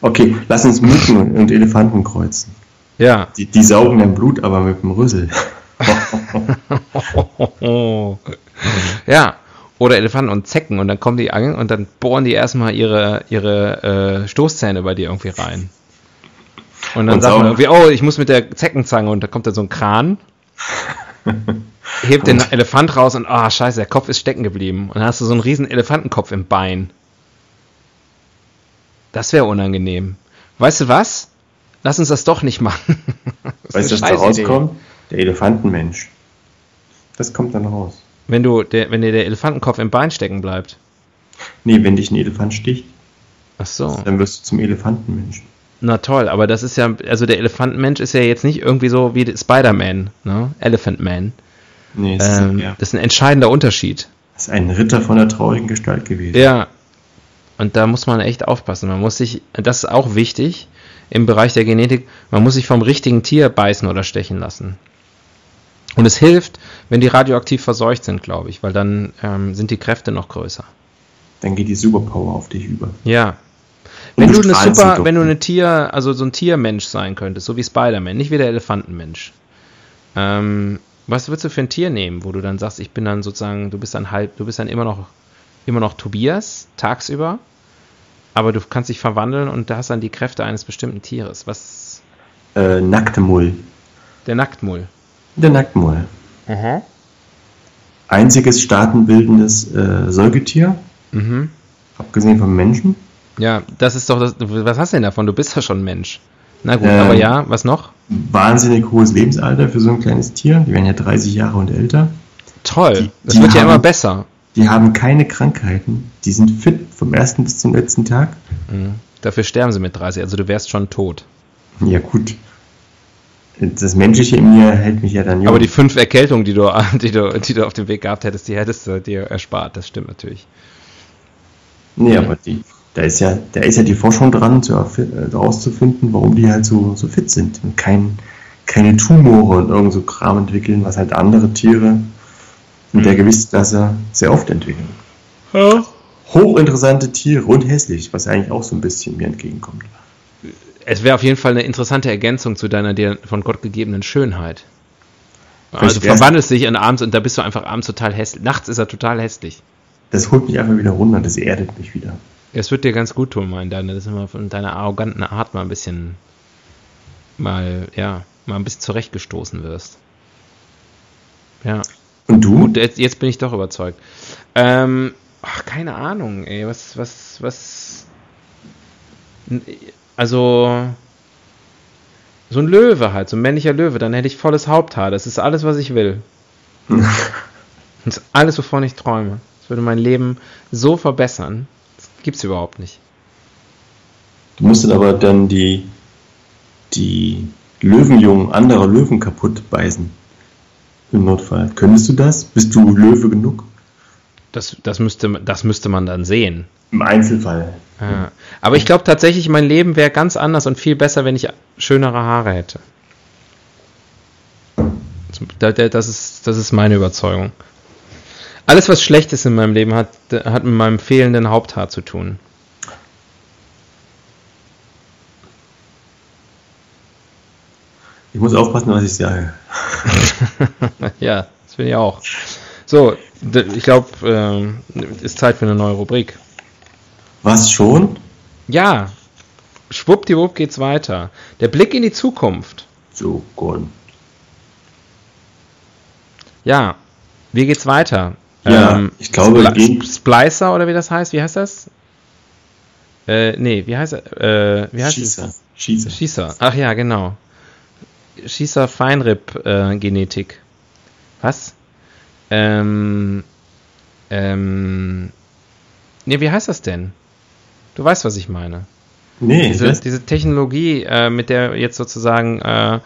Okay, lass uns Mücken und Elefanten kreuzen. ja. Die, die saugen dein Blut aber mit dem Rüssel. ja. Oder Elefanten und Zecken und dann kommen die an und dann bohren die erstmal ihre, ihre äh, Stoßzähne bei dir irgendwie rein. Und dann Und sagt man irgendwie, oh, ich muss mit der Zeckenzange und da kommt dann so ein Kran, hebt den Elefant raus und ah, scheiße, der Kopf ist stecken geblieben. Und dann hast du so einen riesen Elefantenkopf im Bein. Das wäre unangenehm. Weißt du was? Lass uns das doch nicht machen. Das Weißt du, was da rauskommt? Der Elefantenmensch. Das kommt dann raus. Wenn du, der, wenn dir der Elefantenkopf im Bein stecken bleibt. Nee, wenn dich ein Elefant sticht, Ach so. dann wirst du zum Elefantenmenschen. Na toll, aber das ist ja, also der Elefantenmensch ist ja jetzt nicht irgendwie so wie der Spider-Man, ne? Elephant Man. Nee, es Ähm, ist, ja, Das ist ein entscheidender Unterschied. das ist ein Ritter von der traurigen Gestalt gewesen. Ja. Und da muss man echt aufpassen. Man muss sich, das ist auch wichtig im Bereich der Genetik, man muss sich vom richtigen Tier beißen oder stechen lassen. Und es hilft, wenn die radioaktiv verseucht sind, glaube ich, weil dann ähm, sind die Kräfte noch größer. Dann geht die Superpower auf dich über. Ja. Und Wenn du eine super, wenn du eine Tier, also so ein Tiermensch sein könntest, so wie Spider-Man, nicht wie der Elefantenmensch. Ähm, was würdest du für ein Tier nehmen, wo du dann sagst, ich bin dann sozusagen, du bist dann halb, du bist dann immer noch, immer noch Tobias, tagsüber, aber du kannst dich verwandeln und da hast dann die Kräfte eines bestimmten Tieres. Was? Äh, Nacktmull. Der Nacktmull. Der Nacktmull. Mhm. Einziges staatenbildendes äh, Säugetier. Mhm. Abgesehen vom Menschen. Ja, das ist doch das. Was hast du denn davon? Du bist ja schon Mensch. Na gut, Ähm, aber ja, was noch? Wahnsinnig hohes Lebensalter für so ein kleines Tier. Die werden ja 30 Jahre und älter. Toll. die- das die wird ja haben- immer besser. Die haben keine Krankheiten. Die sind fit vom ersten bis zum letzten Tag. Mhm. Dafür sterben sie mit 30. Also du wärst schon tot. Ja, gut. Das Menschliche in mir hält mich ja dann jung. Aber die fünf Erkältungen, die du, die, du, die du auf dem Weg gehabt hättest, die hättest du dir erspart. Das stimmt natürlich. Nee, aber die, da ist ja, da ist ja die Forschung dran, zu erfi- äh, herauszufinden, warum die halt so, so fit sind und kein, keine Tumore und irgend so Kram entwickeln, was halt andere Tiere in der Gewichtsklasse sehr oft entwickeln. Hochinteressante Tiere und hässlich, was eigentlich auch so ein bisschen mir entgegenkommt. Es wäre auf jeden Fall eine interessante Ergänzung zu deiner dir von Gott gegebenen Schönheit. Also du verwandelst dich in abends und da bist du einfach abends total hässlich. Nachts ist er total hässlich. Das holt mich einfach wieder runter, das erdet mich wieder. Es wird dir ganz gut tun, mein deine, dass du mal von deiner arroganten Art mal ein bisschen mal, ja, mal ein bisschen zurechtgestoßen wirst. Ja. Und du? Gut, jetzt, jetzt bin ich doch überzeugt. Ähm, ach, keine Ahnung, ey, was, was, was. Also. So ein Löwe halt, so ein männlicher Löwe, dann hätte ich volles Haupthaar. Das ist alles, was ich will. Das ist alles, wovon ich träume. Das würde mein Leben so verbessern. Das gibt's überhaupt nicht. Du musst dann aber dann die, die Löwenjungen anderer Löwen kaputt beißen. Im Notfall. Könntest du das? Bist du Löwe genug? Das, das, müsste, das müsste man dann sehen. Im Einzelfall. Ja. Aber ich glaube tatsächlich, mein Leben wäre ganz anders und viel besser, wenn ich schönere Haare hätte. Da- da- Das ist, das ist meine Überzeugung. Alles, was schlecht ist in meinem Leben, hat, hat mit meinem fehlenden Haupthaar zu tun. Ich muss aufpassen, was ich sage. ja, das finde ich auch. So, ich glaube, ähm, ist Zeit für eine neue Rubrik. Was schon? Ja, schwuppdiwupp geht's weiter. Der Blick in die Zukunft. So, gut. Ja, wie geht's weiter? Ja, ich glaube, gehen- Splicer oder wie das heißt? Wie heißt das? Äh, nee, wie heißt er? Äh, wie heißt Schießer. es? Schießer. Schießer. Ach ja, genau. Schießer Feinripp äh, Genetik. Was? Ähm, ähm, nee, wie heißt das denn? Du weißt, was ich meine. Nee, Diese, diese Technologie, äh, mit der jetzt sozusagen äh,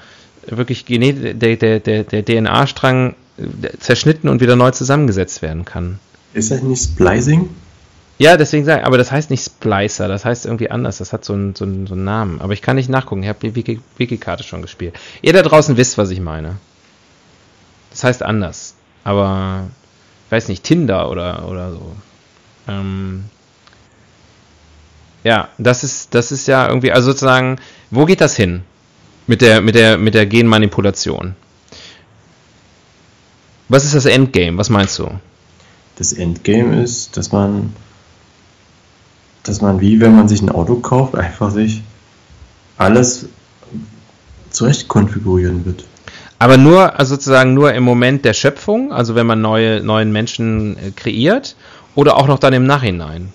wirklich Gene der, der, der, der DNA-Strang äh, zerschnitten und wieder neu zusammengesetzt werden kann. ist das nicht Splicing? Ja, deswegen sage ich, aber das heißt nicht Splicer, das heißt irgendwie anders, das hat so einen, so einen, so einen Namen. Aber ich kann nicht nachgucken, ich habe die Wiki- Wiki-Karte schon gespielt. Ihr da draußen wisst, was ich meine. Das heißt anders, aber ich weiß nicht, Tinder oder, oder so. Ähm, ja, das ist, das ist ja irgendwie, also sozusagen, wo geht das hin? Mit der, mit der, mit der Genmanipulation. Was ist das Endgame? Was meinst du? Das Endgame ist, dass man, dass man wie wenn man sich ein Auto kauft, einfach sich alles zurecht konfigurieren wird. Aber nur, also sozusagen nur im Moment der Schöpfung, also wenn man neue, neuen Menschen äh, kreiert, oder auch noch dann im Nachhinein?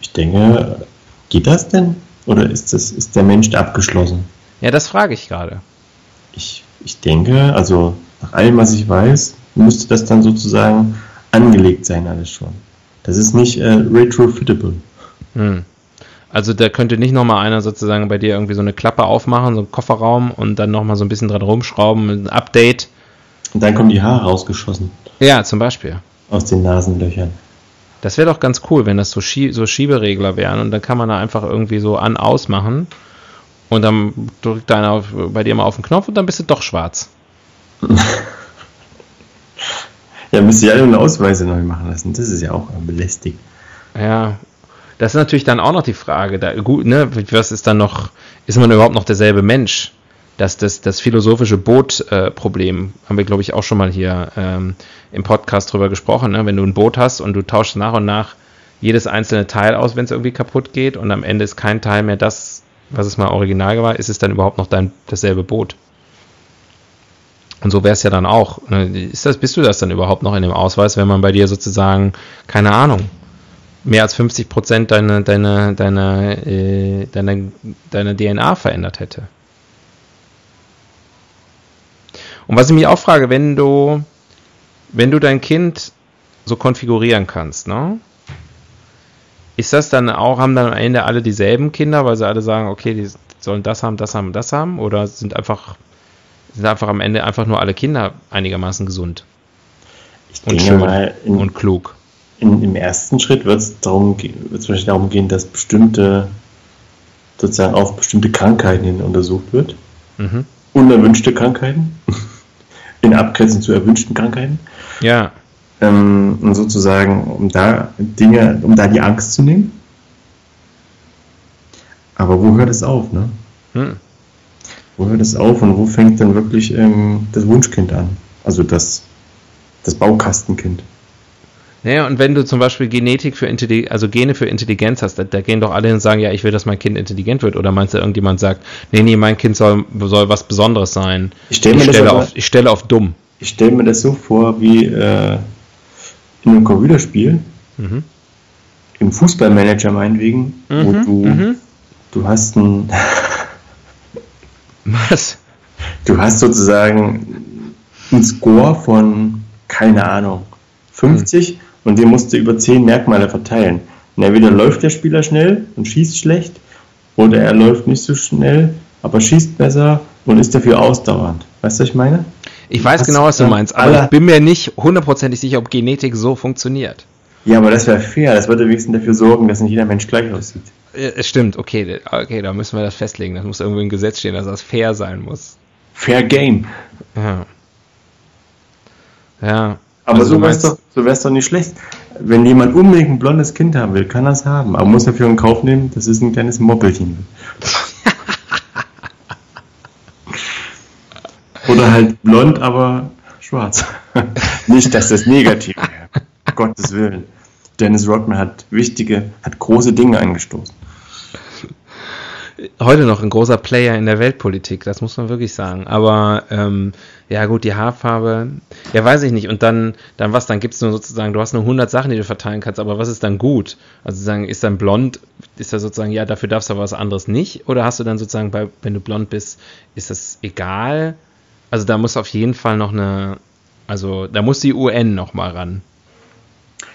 Ich denke, geht das denn? Oder ist, das, ist der Mensch abgeschlossen? Ja, das frage ich gerade. Ich, ich denke, also nach allem, was ich weiß, müsste das dann sozusagen angelegt sein, alles schon. Das ist nicht äh, retrofitable. Hm. Also da könnte nicht nochmal einer sozusagen bei dir irgendwie so eine Klappe aufmachen, so einen Kofferraum und dann nochmal so ein bisschen dran rumschrauben, ein Update. Und dann kommen die Haare rausgeschossen Ja, zum Beispiel. aus den Nasenlöchern. Das wäre doch ganz cool, wenn das so, Schie so Schieberegler wären und dann kann man da einfach irgendwie so an-aus machen und dann drückt einer auf, bei dir mal auf den Knopf und dann bist du doch schwarz. Ja, müsste ich alle eine Ausweise neu machen lassen. Das ist ja auch belästigt. Ja, das ist natürlich dann auch noch die Frage. Da, gut, ne, was ist dann noch, ist man überhaupt noch derselbe Mensch? Das, das, das philosophische Boot-Problem haben wir, glaube ich, auch schon mal hier ähm, im Podcast drüber gesprochen. Ne? Wenn du ein Boot hast und du tauschst nach und nach jedes einzelne Teil aus, wenn es irgendwie kaputt geht und am Ende ist kein Teil mehr das, was es mal original war, ist es dann überhaupt noch dein dasselbe Boot? Und so wäre es ja dann auch. Ne? Ist das, bist du das dann überhaupt noch in dem Ausweis, wenn man bei dir sozusagen, keine Ahnung, mehr als 50 Prozent deine, deine, deine, äh, deine, deine DNA verändert hätte. Und was ich mich auch frage, wenn du, wenn du dein Kind so konfigurieren kannst, ne? Ist das dann auch, haben dann am Ende alle dieselben Kinder, weil sie alle sagen, okay, die sollen das haben, das haben, das haben? Oder sind einfach, sind einfach am Ende einfach nur alle Kinder einigermaßen gesund? Ich und schön mal in, und klug. In, Im ersten Schritt wird es darum, wird's darum gehen, dass bestimmte, sozusagen auf bestimmte Krankheiten hin untersucht wird. Mhm. Unerwünschte Krankheiten. in Abgrenzung zu erwünschten Krankheiten. Ja. Ähm, und sozusagen, um da Dinge, um da die Angst zu nehmen. Aber wo hört es auf, ne? Hm. Wo hört es auf und wo fängt dann wirklich ähm, das Wunschkind an? Also das, das Baukastenkind. Naja, und wenn du zum Beispiel Genetik für Intelligenz, also Gene für Intelligenz hast, da, da, gehen doch alle und sagen, ja, ich will, dass mein Kind intelligent wird. Oder meinst du, irgendjemand sagt, nee, nee, mein Kind soll, soll was Besonderes sein. Ich, stell ich, stelle, auf, ich stelle auf dumm. Ich stelle mir das so vor, wie äh, in einem Computerspiel, mhm. im Fußballmanager meinetwegen, mhm, wo du, mhm. du hast ein. Was? Du hast sozusagen einen Score von, keine Ahnung, 50 mhm. Und den musst du über 10 Merkmale verteilen. Und entweder läuft der Spieler schnell und schießt schlecht, oder er läuft nicht so schnell, aber schießt besser und ist dafür ausdauernd. Weißt du, was ich meine? Ich weiß genau, was du meinst, aber ich bin mir nicht hundertprozentig sicher, ob Genetik so funktioniert. Ja, aber das wäre fair. Das würde wenigstens dafür sorgen, dass nicht jeder Mensch gleich aussieht. Es stimmt, okay, okay, da müssen wir das festlegen. Das muss irgendwo im Gesetz stehen, dass das fair sein muss. Fair Game. Ja. Ja. Aber also so wäre es doch, so doch nicht schlecht. Wenn jemand unbedingt ein blondes Kind haben will, kann er es haben. Aber muss dafür in Kauf nehmen, dass es ein kleines Moppelchen. Oder halt blond, aber schwarz. Nicht, dass das negativ wäre. Gottes Willen. Dennis Rodman hat wichtige, hat große Dinge angestoßen. Heute noch ein großer Player in der Weltpolitik, das muss man wirklich sagen. Aber ähm, ja gut, die Haarfarbe, ja weiß ich nicht. Und dann, dann was, dann gibt es nur sozusagen, du hast nur 100 Sachen, die du verteilen kannst, aber was ist dann gut? Also sagen, ist dann blond, ist da sozusagen, ja, dafür darfst du aber was anderes nicht? Oder hast du dann sozusagen, bei, wenn du blond bist, ist das egal? Also da muss auf jeden Fall noch eine, also da muss die UN noch mal ran.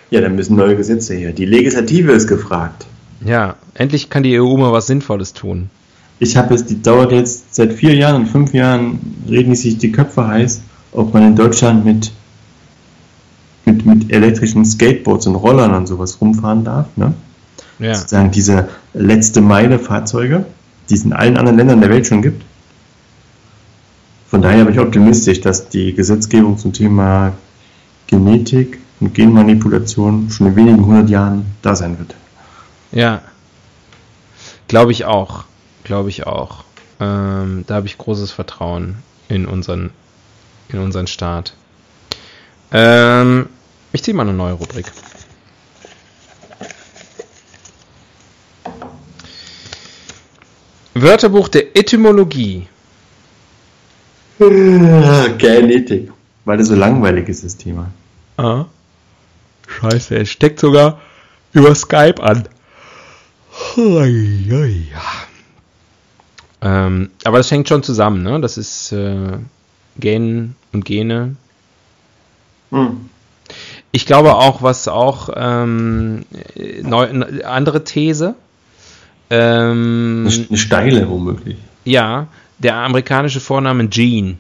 Ja, da müssen neue Gesetze her. Die Legislative ist gefragt. Ja, endlich kann die EU mal was Sinnvolles tun. Ich habe es, die dauert jetzt seit vier Jahren und fünf Jahren reden sich die Köpfe heiß, ob man in Deutschland mit, mit, mit elektrischen Skateboards und Rollern und sowas rumfahren darf. Ne? Ja. Sozusagen diese letzte Meile Fahrzeuge, die es in allen anderen Ländern der Welt schon gibt. Von daher bin ich optimistisch, dass die Gesetzgebung zum Thema Genetik und Genmanipulation schon in wenigen hundert Jahren da sein wird. Ja, glaube ich auch. Glaube ich auch. Ähm, da habe ich großes Vertrauen in unseren, in unseren Staat. Ähm, ich ziehe mal eine neue Rubrik. Wörterbuch der Etymologie. Genetik. Weil das so langweilig ist, das Thema. Ah. Scheiße, es steckt sogar über Skype an. Ähm, aber das hängt schon zusammen, ne? Das ist äh, Gen und Gene. Hm. Ich glaube auch, was auch ähm, neu, andere These. Ähm, eine steile womöglich. Ja, der amerikanische Vorname Gene.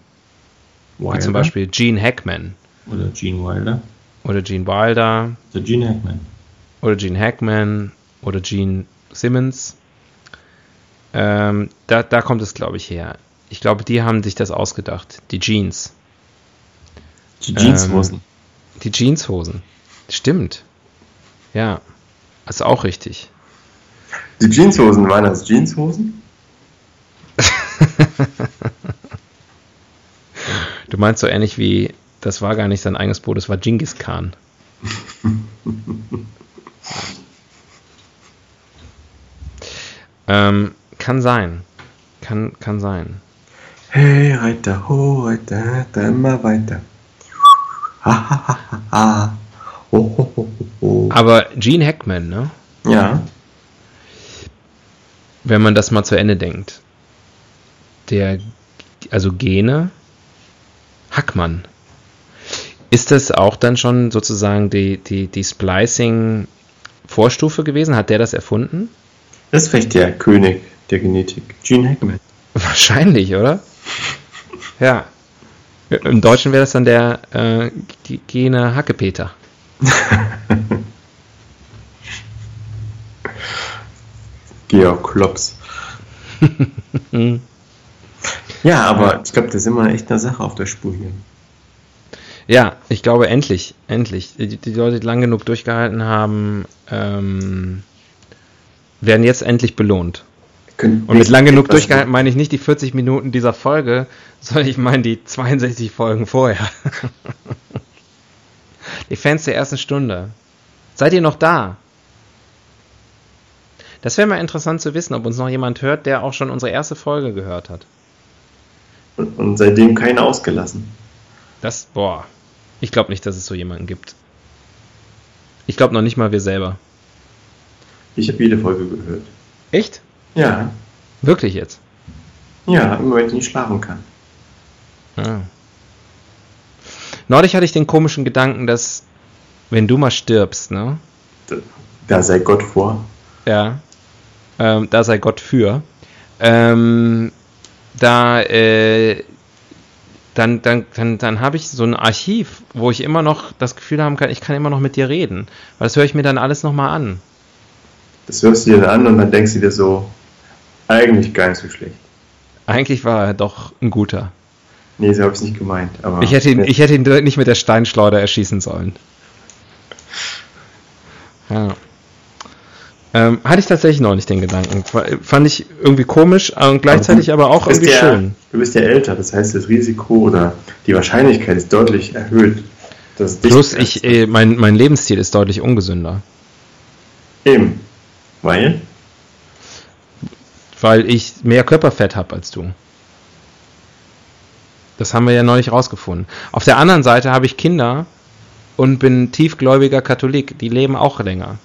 Wilder? Wie zum Beispiel Gene Hackman. Oder Gene Wilder. Oder Gene Wilder. Oder Gene Hackman. Oder Gene Hackman. Oder Gene Simmons. Ähm, da, da kommt es, glaube ich, her. Ich glaube, die haben sich das ausgedacht. Die Jeans. Die Jeanshosen. Ähm, die Jeanshosen. Stimmt. Ja. Das ist auch richtig. Die Jeanshosen waren das Jeanshosen? du meinst so ähnlich wie, das war gar nicht sein eigenes Boot, das war Genghis Khan. ähm, kann sein. Kann, kann sein. Hey, Reiter, ho, Reiter, Reiter, immer weiter. Ha, ha, ha, ha, ho, ho, ho, ho. Aber Aber Gene Hackman, ne? Ja. Wenn man das mal zu Ende denkt. Der, also Gene Hackmann. Ist das auch dann schon sozusagen die, die, die Splicing-Vorstufe gewesen? Hat der das erfunden? Das ist vielleicht der König der Genetik. Gene Hackman. Wahrscheinlich, oder? Ja. Im Deutschen wäre das dann der äh, Gene Hackepeter. Georg Klops. ja, aber ich glaube, da sind wir echt eine Sache auf der Spur hier. Ja, ich glaube, endlich, endlich. Die, die Leute, die lang genug durchgehalten haben, ähm, werden jetzt endlich belohnt. Und mit lang genug durchgehalten meine ich nicht die 40 Minuten dieser Folge, sondern ich meine die 62 Folgen vorher. die Fans der ersten Stunde. Seid ihr noch da? Das wäre mal interessant zu wissen, ob uns noch jemand hört, der auch schon unsere erste Folge gehört hat. Und, und seitdem keinen ausgelassen. Das, boah. Ich glaube nicht, dass es so jemanden gibt. Ich glaube noch nicht mal wir selber. Ich habe jede Folge gehört. Echt? Ja. Wirklich jetzt? Ja, immer wenn ich nicht schlafen kann. Ah. Neulich hatte ich den komischen Gedanken, dass wenn du mal stirbst, ne? Da, da sei Gott vor. Ja. Ähm, da sei Gott für. Ähm, da, äh, dann, dann, dann, dann habe ich so ein Archiv, wo ich immer noch das Gefühl haben kann, ich kann immer noch mit dir reden. Weil das höre ich mir dann alles nochmal an. Das hörst du dir dann an und dann denkst du dir so, eigentlich gar nicht so schlecht. Eigentlich war er doch ein guter. Nee, so habe ich es nicht gemeint. Aber ich, hätte ihn, ich hätte ihn nicht mit der Steinschleuder erschießen sollen. Ja. Ähm, hatte ich tatsächlich noch nicht den Gedanken. Fand ich irgendwie komisch und gleichzeitig aber, auch irgendwie ja, schön. Du bist ja älter, das heißt, das Risiko oder die Wahrscheinlichkeit ist deutlich erhöht. Dass Plus, ich, äh, mein, mein Lebensstil ist deutlich ungesünder. Eben. Weil? Weil ich mehr Körperfett habe als du. Das haben wir ja neulich rausgefunden. Auf der anderen Seite habe ich Kinder und bin tiefgläubiger Katholik. Die leben auch länger.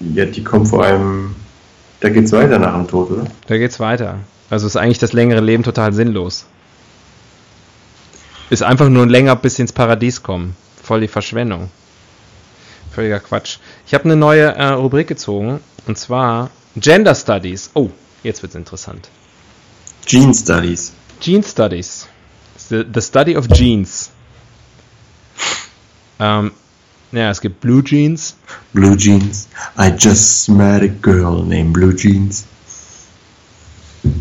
Ja, die kommen vor allem. Da geht's weiter nach dem Tod, oder? Da geht's weiter. Also ist eigentlich das längere Leben total sinnlos. Ist einfach nur länger bis ins Paradies kommen. Voll die Verschwendung. Völliger Quatsch. Ich habe eine neue äh, Rubrik gezogen und zwar Gender Studies. Oh, jetzt wird's interessant. Gene Studies. Gene Studies. The, the Study of Genes. Ähm, ja, es gibt Blue Jeans. Blue Jeans. I just met a girl named Blue Jeans.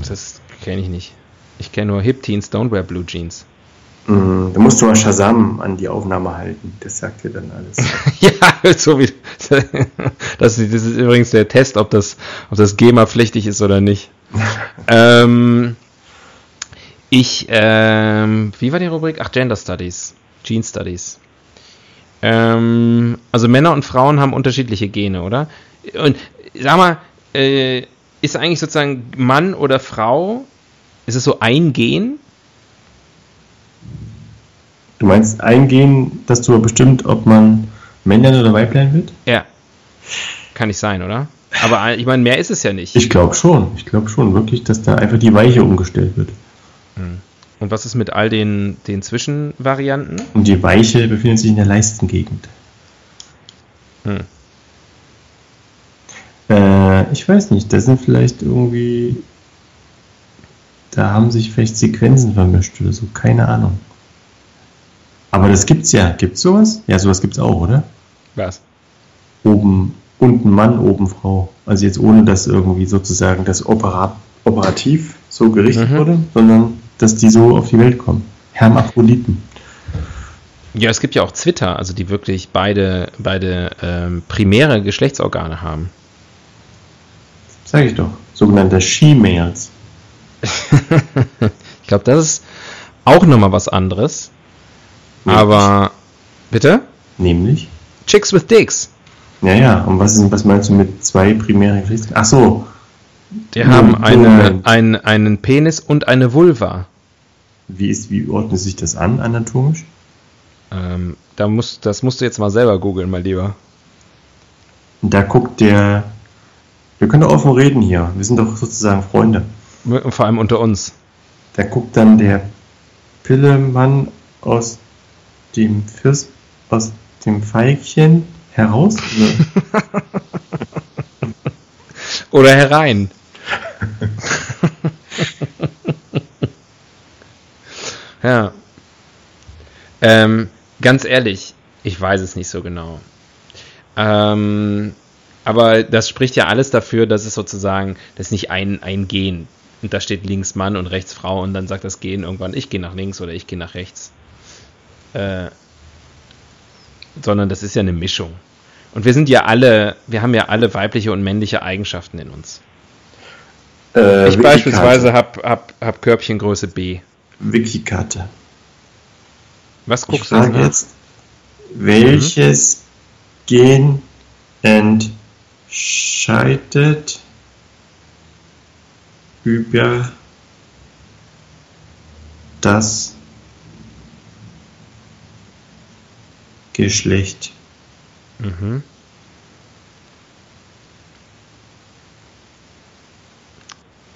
Das kenne ich nicht. Ich kenne nur Hip Teens Don't Wear Blue Jeans. Mm, da musst du mal Shazam an die Aufnahme halten. Das sagt dir dann alles. ja, so wie. Das, das, ist übrigens der Test, ob das, ob das GEMA-pflichtig ist oder nicht. ähm, ich, ähm, wie war die Rubrik? Ach, Gender Studies. Gene Studies. Ähm, also Männer und Frauen haben unterschiedliche Gene, oder? Und sag mal, äh, ist eigentlich sozusagen Mann oder Frau, ist es so ein Gen? Du meinst ein Gen, dass du bestimmt, ob man Männlein oder Weiblein wird? Ja. Kann nicht sein, oder? Aber ich meine, mehr ist es ja nicht. Ich glaube schon. Ich glaube schon wirklich, dass da einfach die Weiche umgestellt wird. Hm. Und was ist mit all den, den Zwischenvarianten? Und die Weiche befindet sich in der Leistengegend. Hm. Äh, ich weiß nicht, da sind vielleicht irgendwie. Da haben sich vielleicht Sequenzen vermischt oder so, keine Ahnung. Aber das gibt's ja. Gibt's sowas? Ja, sowas gibt's auch, oder? Was? Oben, unten Mann, oben Frau. Also jetzt ohne, dass irgendwie sozusagen das Operat, operativ so gerichtet mhm. wurde, sondern dass die so auf die Welt kommen. Hermaphroditen. Ja, es gibt ja auch Zwitter, also die wirklich beide, beide ähm, primäre Geschlechtsorgane haben. Sag ich doch. Sogenannte She-Males. ich glaube, das ist auch nochmal was anderes. Nämlich. Aber, bitte? Nämlich? Chicks with Dicks. Ja, ja. Und was, ist, was meinst du mit zwei primären Geschlechtsorganen? Ach so. Die haben eine, ein, einen Penis und eine Vulva. Wie, ist, wie ordnet sich das an, anatomisch? Ähm, da musst, das musst du jetzt mal selber googeln, mein Lieber. Da guckt der. Wir können doch offen reden hier. Wir sind doch sozusagen Freunde. Vor allem unter uns. Da guckt dann der Pillemann aus dem Fürst, aus dem Veilchen heraus. Oder herein. ja. Ähm, ganz ehrlich, ich weiß es nicht so genau. Ähm, aber das spricht ja alles dafür, dass es sozusagen, das ist nicht ein, ein Gen. Und da steht links Mann und rechts Frau und dann sagt das Gen irgendwann, ich gehe nach links oder ich gehe nach rechts. Äh, sondern das ist ja eine Mischung. Und wir sind ja alle, wir haben ja alle weibliche und männliche Eigenschaften in uns. Äh, ich beispielsweise habe hab, hab Körbchengröße B. Wikikarte. Was guckst ich du jetzt? Welches mhm. Gen entscheidet über das Geschlecht? Mhm.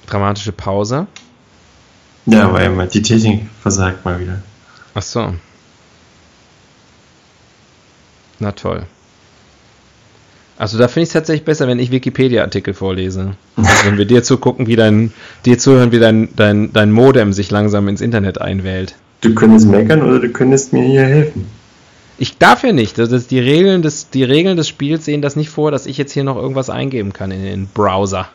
Dramatische Pause. Ja, weil die Technik versagt mal wieder. Ach so. Na toll. Also da finde ich es tatsächlich besser, wenn ich Wikipedia-Artikel vorlese. Also wenn wir dir zugucken, wie dein, dir zuhören, wie dein, dein, dein Modem sich langsam ins Internet einwählt. Du könntest meckern oder du könntest mir hier helfen. Ich darf ja nicht. Das ist die, Regeln des, die Regeln des Spiels sehen das nicht vor, dass ich jetzt hier noch irgendwas eingeben kann in den Browser.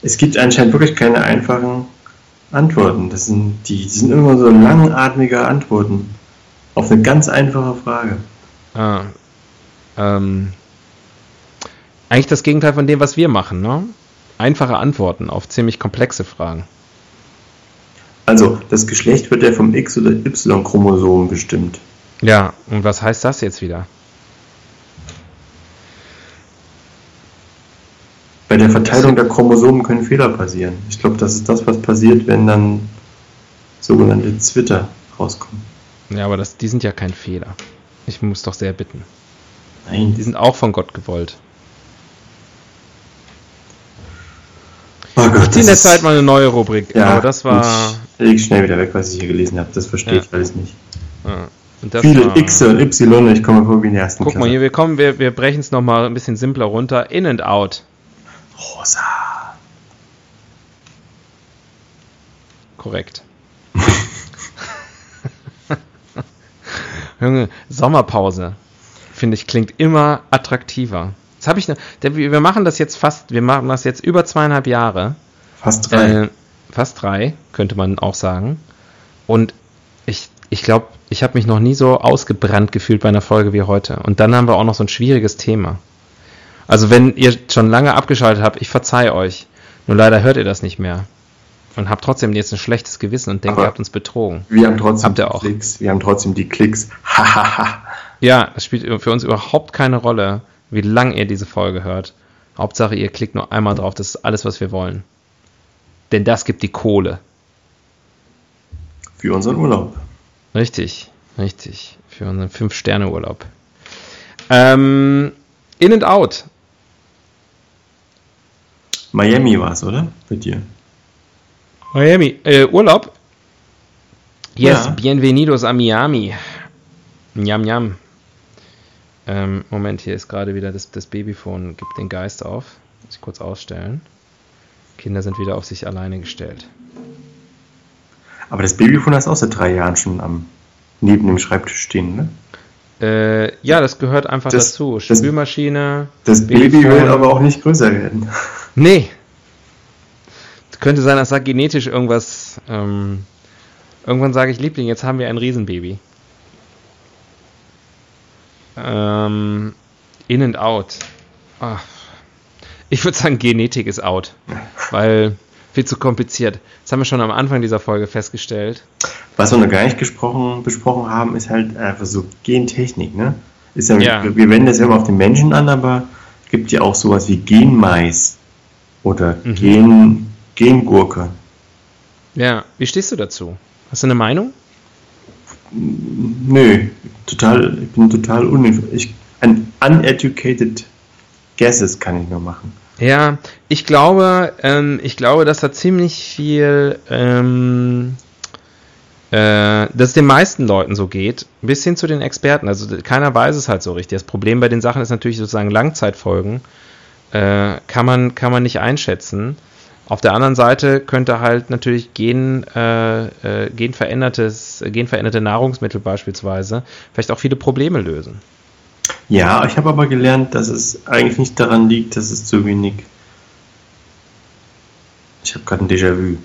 Es gibt anscheinend wirklich keine einfachen Antworten. Das sind, die sind immer so langatmige Antworten auf eine ganz einfache Frage. Ah, ähm, eigentlich das Gegenteil von dem, was wir machen, ne? Einfache Antworten auf ziemlich komplexe Fragen. Also, das Geschlecht wird ja vom X- oder Y-Chromosom bestimmt. Ja, und was heißt das jetzt wieder? Bei der Verteilung der Chromosomen können Fehler passieren. Ich glaube, das ist das, was passiert, wenn dann sogenannte Zwitter rauskommen. Ja, aber das, die sind ja kein Fehler. Ich muss doch sehr bitten. Nein. Die sind auch von Gott gewollt. Oh Gott, ich ziehe in der Zeit mal eine neue Rubrik. Ja, aber das war. Ich leg schnell wieder weg, was ich hier gelesen habe. Das verstehe ja. ich alles nicht. Ja. Viele X und Y, ich komme vor wie in der ersten Guck Klasse. mal hier, wir kommen, wir, wir brechen es nochmal ein bisschen simpler runter. In and out. Rosa. Korrekt. Junge, Sommerpause, finde ich, klingt immer attraktiver. Jetzt habe ich ne, wir machen das jetzt fast, wir machen das jetzt über zweieinhalb Jahre. Fast drei. Äh, fast drei, könnte man auch sagen. Und ich, ich glaube, ich habe mich noch nie so ausgebrannt gefühlt bei einer Folge wie heute. Und dann haben wir auch noch so ein schwieriges Thema. Also wenn ihr schon lange abgeschaltet habt, ich verzeihe euch. Nur leider hört ihr das nicht mehr. Und habt trotzdem jetzt ein schlechtes Gewissen und denkt, ihr habt uns betrogen. Wir haben trotzdem habt ihr auch. Klicks. Wir haben trotzdem die Klicks. ja, es spielt für uns überhaupt keine Rolle, wie lang ihr diese Folge hört. Hauptsache, ihr klickt nur einmal drauf. Das ist alles, was wir wollen. Denn das gibt die Kohle. Für unseren Urlaub. Richtig, richtig. Für unseren Fünf-Sterne-Urlaub. Ähm, in and Out Miami war es, oder? Bei dir. Miami. Äh, Urlaub? Yes, ja. bienvenidos a Miami. Njam, njam. Ähm, Moment, hier ist gerade wieder das, das Babyphone. Gibt den Geist auf. Muss ich kurz ausstellen. Kinder sind wieder auf sich alleine gestellt. Aber das Babyphone hast du auch seit drei Jahren schon am, neben dem Schreibtisch stehen, ne? Äh, ja, das gehört einfach das, dazu. Spülmaschine. Das, das Baby will aber auch nicht größer werden. Nee. Könnte sein, dass da genetisch irgendwas. Ähm, irgendwann sage ich, Liebling, jetzt haben wir ein Riesenbaby. Ähm, in and out. Ach. Ich würde sagen, Genetik ist out. Weil viel zu kompliziert. Das haben wir schon am Anfang dieser Folge festgestellt. Was wir noch gar nicht gesprochen, besprochen haben, ist halt einfach so Gentechnik, ne? Ist ja, ja. Wir wenden das ja immer auf den Menschen an, aber es gibt ja auch sowas wie Genmais oder mhm. Gen, Gengurke. Ja, wie stehst du dazu? Hast du eine Meinung? Nö, total, ich bin total uninformiert. Ein uneducated guesses kann ich nur machen. Ja, ich glaube, ähm, ich glaube, dass da ziemlich viel, ähm, äh, dass es den meisten Leuten so geht, bis hin zu den Experten. Also keiner weiß es halt so richtig. Das Problem bei den Sachen ist natürlich sozusagen Langzeitfolgen. Äh, kann man kann man nicht einschätzen. Auf der anderen Seite könnte halt natürlich gen, äh, äh, genverändertes, genveränderte Nahrungsmittel beispielsweise vielleicht auch viele Probleme lösen. Ja, ich habe aber gelernt, dass es eigentlich nicht daran liegt, dass es zu wenig. Ich habe gerade ein Déjà-vu.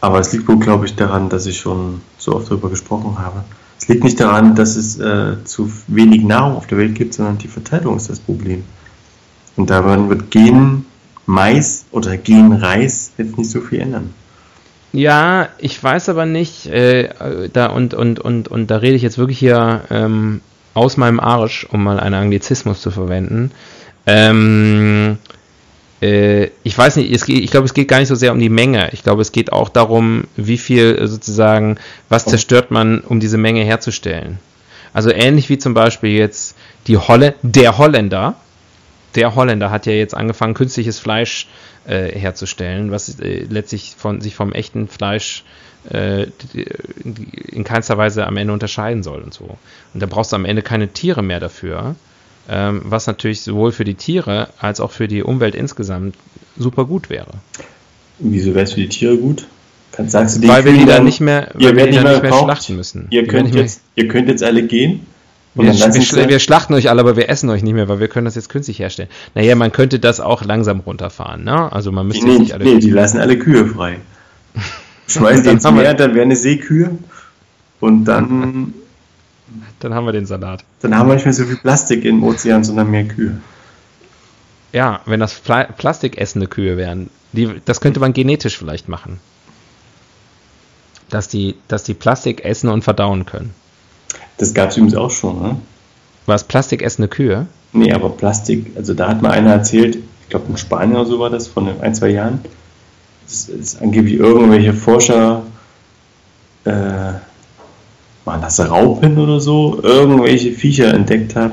Aber es liegt wohl, glaube ich, daran, dass ich schon so oft darüber gesprochen habe. Es liegt nicht daran, dass es äh, zu wenig Nahrung auf der Welt gibt, sondern die Verteilung ist das Problem. Und daran wird Gen Mais oder Genreis jetzt nicht so viel ändern. Ja, ich weiß aber nicht, äh, da und, und, und, und da rede ich jetzt wirklich hier ähm, aus meinem Arsch, um mal einen Anglizismus zu verwenden. Ähm, äh, ich weiß nicht, geht, ich glaube, es geht gar nicht so sehr um die Menge. Ich glaube, es geht auch darum, wie viel sozusagen, was zerstört man, um diese Menge herzustellen. Also ähnlich wie zum Beispiel jetzt die Holle, der Holländer, der Holländer hat ja jetzt angefangen, künstliches Fleisch äh, herzustellen, was äh, letztlich von sich vom echten Fleisch äh, in keinster Weise am Ende unterscheiden soll und so. Und da brauchst du am Ende keine Tiere mehr dafür, ähm, was natürlich sowohl für die Tiere als auch für die Umwelt insgesamt super gut wäre. Wieso wäre es für die Tiere gut? Kannst, sagst du weil wir die dann nicht mehr, weil wir die dann nicht mehr schlachten müssen. Ihr könnt, jetzt, ihr könnt jetzt alle gehen wir, wir, wir, schlachten euch alle, aber wir essen euch nicht mehr, weil wir können das jetzt künstlich herstellen. Naja, man könnte das auch langsam runterfahren, ne? Also man müsste nee, nicht alle. Nee, die lassen alle Kühe frei. Schmeißen die ins Meer, dann werden es Seekühe und dann. Dann haben wir den Salat. Dann haben wir nicht mehr so viel Plastik im Ozean, sondern mehr Kühe. Ja, wenn das Pla plastikessende Kühe wären, die, das könnte man genetisch vielleicht machen. Dass die, dass die Plastik essen und verdauen können. Das gab es übrigens auch schon, ne? War es plastikessende Kühe? Nee, aber Plastik, also da hat mal einer erzählt, ich glaube in Spanien oder so war das, von ein, zwei Jahren, dass, dass angeblich irgendwelche Forscher, äh, waren das Raupen oder so, irgendwelche Viecher entdeckt hat.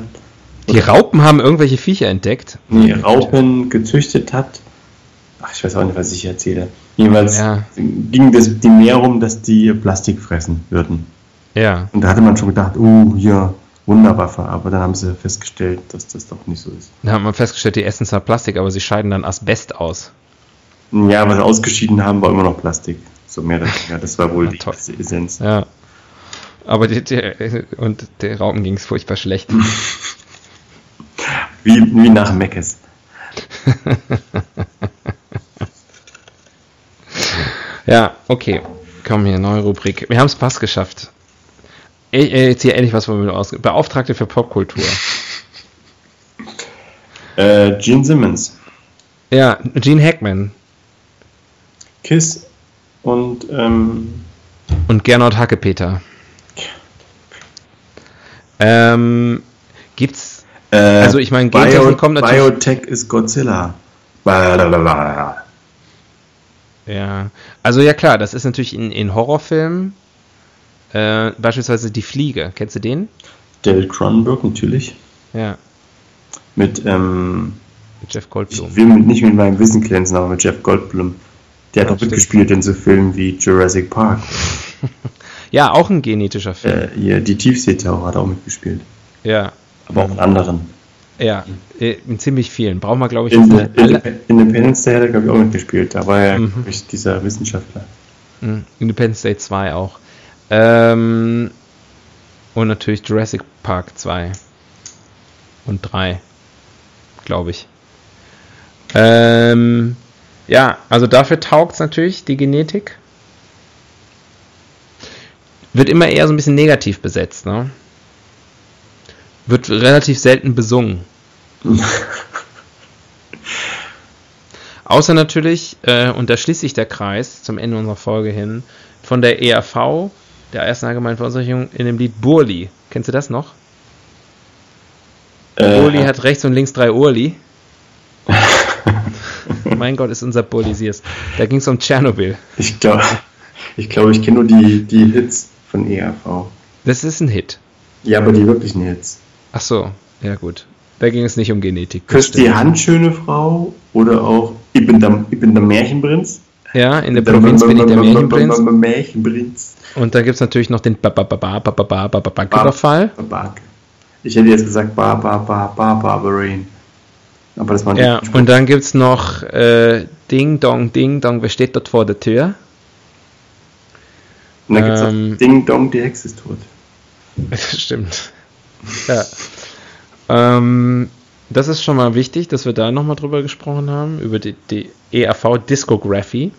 Die Raupen haben irgendwelche Viecher entdeckt? Nee, Raupen gezüchtet hat. Ach, ich weiß auch nicht, was ich erzähle. Jedenfalls ja. ging das die mehr um, dass die Plastik fressen würden. Ja. Und da hatte man schon gedacht, uh, hier, Wunderwaffe, aber dann haben sie festgestellt, dass das doch nicht so ist. Da hat man festgestellt, die essen zwar Plastik, aber sie scheiden dann Asbest aus. Ja, was ausgeschieden haben, war immer noch Plastik. So mehr oder weniger. Das war wohl ja, die Essenz. Ja. Aber die, die, und der Raupen ging es furchtbar schlecht. wie, wie nach Meckes. ja, okay. Komm hier, neue Rubrik. Wir haben es fast geschafft. Ich, jetzt hier endlich was von mir aus. Beauftragte für Popkultur. Äh, Gene Simmons. Ja, Gene Hackman. Kiss und ähm, und Gernot Hackepeter. Ähm, gibt's äh, also ich meine Bio, kommt natürlich Biotech ist Godzilla. Ja, also ja klar, das ist natürlich in, in Horrorfilmen äh, beispielsweise Die Fliege, kennst du den? David Cronenberg, natürlich. Ja. Mit, ähm, mit Jeff Goldblum. Ich will mit, nicht mit meinem Wissen glänzen, aber mit Jeff Goldblum. Der hat auch mitgespielt in so Filmen wie Jurassic Park. ja, auch ein genetischer Film. Äh, ja, die Tiefseetaucher hat auch mitgespielt. Ja. Aber auch in anderen. Ja, äh, in ziemlich vielen. Brauchen wir, glaube ich, in, in, Independence Day hat er, glaube ich, auch mitgespielt. Da war er, mhm. ich, dieser Wissenschaftler. Mhm. Independence Day 2 auch. Ähm, und natürlich Jurassic Park 2 und 3, glaube ich. Ähm, ja, also dafür taugt es natürlich, die Genetik. Wird immer eher so ein bisschen negativ besetzt, ne? Wird relativ selten besungen. Außer natürlich, äh, und da schließt sich der Kreis zum Ende unserer Folge hin, von der ERV der ersten allgemeinen Verunsicherung in dem Lied Burli. Kennst du das noch? Äh, Burli hat rechts und links drei Urli. mein Gott, ist unser Burli Sears. Da ging es um Tschernobyl. Ich glaube, Ich glaube, ich kenne nur die, die Hits von ERV. Das ist ein Hit. Ja, aber die wirklichen Hits. Ach so, ja gut. Da ging es nicht um Genetik. Küsst die. Hand, schöne Frau oder auch Ich bin der, ich bin der Märchenprinz. Ja, in der Provinz bin ich der Märchenprinz. Märchenprinz. Und da gibt es natürlich noch den Überfall. Babak. Ich hätte jetzt gesagt Ba, Aber das war Ja, und dann gibt es noch äh, Ding Dong, Ding Dong, wer steht dort vor der Tür? Und dann gibt es ähm, noch Ding Dong, die Hexe ist tot. Das stimmt. Ja. ähm, das ist schon mal wichtig, dass wir da nochmal drüber gesprochen haben, über die, die ERV Discography.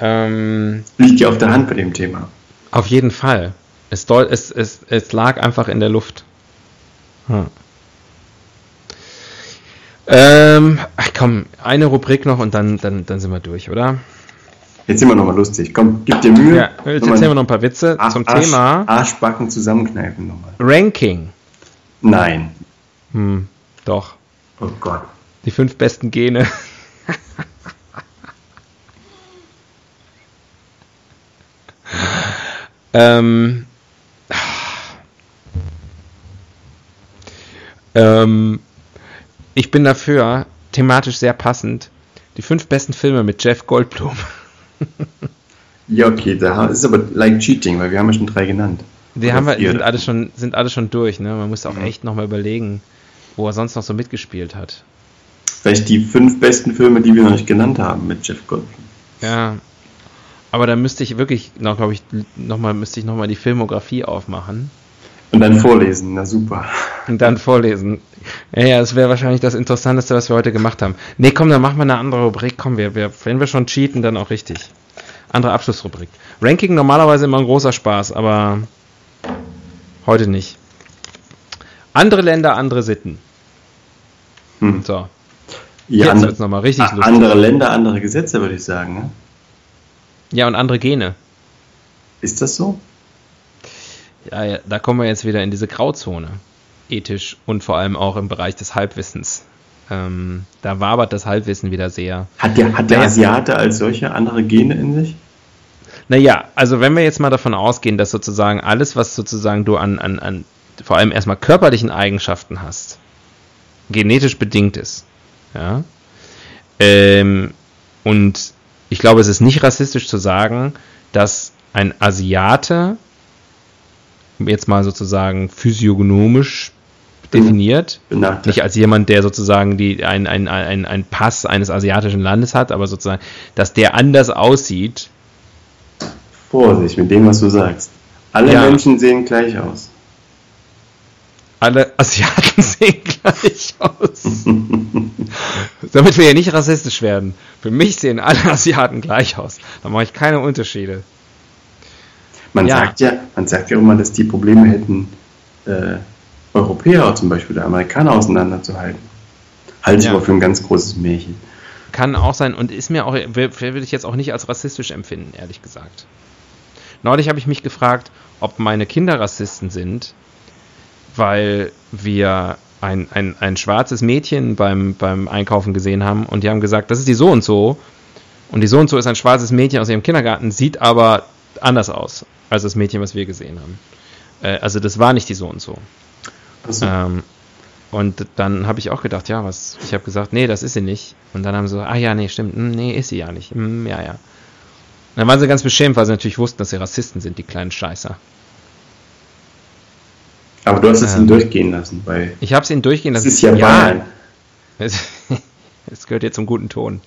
Ähm, Liegt ja auf der Hand bei dem Thema. auf jeden Fall. Es, doll, es, es, es lag einfach in der Luft. Hm. Ähm, ach komm, eine Rubrik noch und dann, dann, dann sind wir durch, oder? Jetzt sind wir nochmal lustig. Komm, gib dir Mühe. Ja, jetzt erzählen wir noch ein paar Witze Arsch- zum Thema Arschbacken zusammenkneifen nochmal. Ranking. Nein. Hm, doch. Oh Gott. Die fünf besten Gene. ähm, ähm, ich bin dafür, thematisch sehr passend, die fünf besten Filme mit Jeff Goldblum. Ja, okay, da ist aber like cheating, weil wir haben ja schon drei genannt. Die Oder haben wir, vier. sind alle schon, sind alle schon durch, ne? Man muss auch Mhm. echt nochmal überlegen, wo er sonst noch so mitgespielt hat. Vielleicht die fünf besten Filme, die wir noch nicht genannt haben mit Jeff Goldblum. Ja. Aber da müsste ich wirklich glaube ich, nochmal, müsste ich nochmal die Filmografie aufmachen Und dann vorlesen, na super. und dann vorlesen. Ja, das wäre wahrscheinlich das Interessanteste, was wir heute gemacht haben. Nee, komm, dann machen wir eine andere Rubrik. Komm, wir, wir, wenn wir schon cheaten, dann auch richtig. Andere Abschlussrubrik. Ranking normalerweise immer ein großer Spaß, aber heute nicht. Andere Länder, andere Sitten. Hm. So. Ja, Jetzt andere, wird's nochmal richtig lustig. andere Länder, andere Gesetze, würde ich sagen. Ne? Ja, und andere Gene. Ist das so? Ja, ja, da kommen wir jetzt wieder in diese Grauzone. Ethisch und vor allem auch im Bereich des Halbwissens. Ähm, da wabert das Halbwissen wieder sehr. Hat der, hat der. Asiate als solcher andere Gene in sich? Naja, also wenn wir jetzt mal davon ausgehen, dass sozusagen alles, was sozusagen du an, an, an vor allem erstmal körperlichen Eigenschaften hast, genetisch bedingt ist. Ja. Ähm, und ich glaube, es ist nicht rassistisch zu sagen, dass ein Asiate, jetzt mal sozusagen physiognomisch definiert, Benachteiligt. nicht als jemand, der sozusagen die, ein, ein, ein, ein Pass eines asiatischen Landes hat, aber sozusagen, dass der anders aussieht. Vorsicht mit dem, was du sagst. Alle Ja. Menschen sehen gleich aus. Alle Asiaten sehen gleich aus. Damit wir ja nicht rassistisch werden. Für mich sehen alle Asiaten gleich aus. Da mache ich keine Unterschiede. Man Ja. sagt ja, man sagt ja immer, dass die Probleme hätten, äh, Europäer zum Beispiel oder Amerikaner auseinanderzuhalten. Halte ich Ja. aber für ein ganz großes Märchen. Kann auch sein und ist mir auch, will ich jetzt auch nicht als rassistisch empfinden, ehrlich gesagt. Neulich habe ich mich gefragt, ob meine Kinder Rassisten sind, weil wir ein, ein, ein schwarzes Mädchen beim, beim Einkaufen gesehen haben und die haben gesagt, das ist die so und so. Und die so und so ist ein schwarzes Mädchen aus ihrem Kindergarten, sieht aber anders aus als das Mädchen, was wir gesehen haben. Äh, also das war nicht die so und so. Achso. Ähm, und dann habe ich auch gedacht, ja, was, ich habe gesagt, nee, das ist sie nicht. Und dann haben sie so, ah ja, nee, stimmt, hm, nee, ist sie ja nicht. Hm, ja, ja. Und dann waren sie ganz beschämt, weil sie natürlich wussten, dass sie Rassisten sind, die kleinen Scheißer. aber du hast es ähm, ihn durchgehen lassen, weil Ich habe es ihnen durchgehen das lassen. ist ja, Bayern. Es, es gehört jetzt zum guten Ton.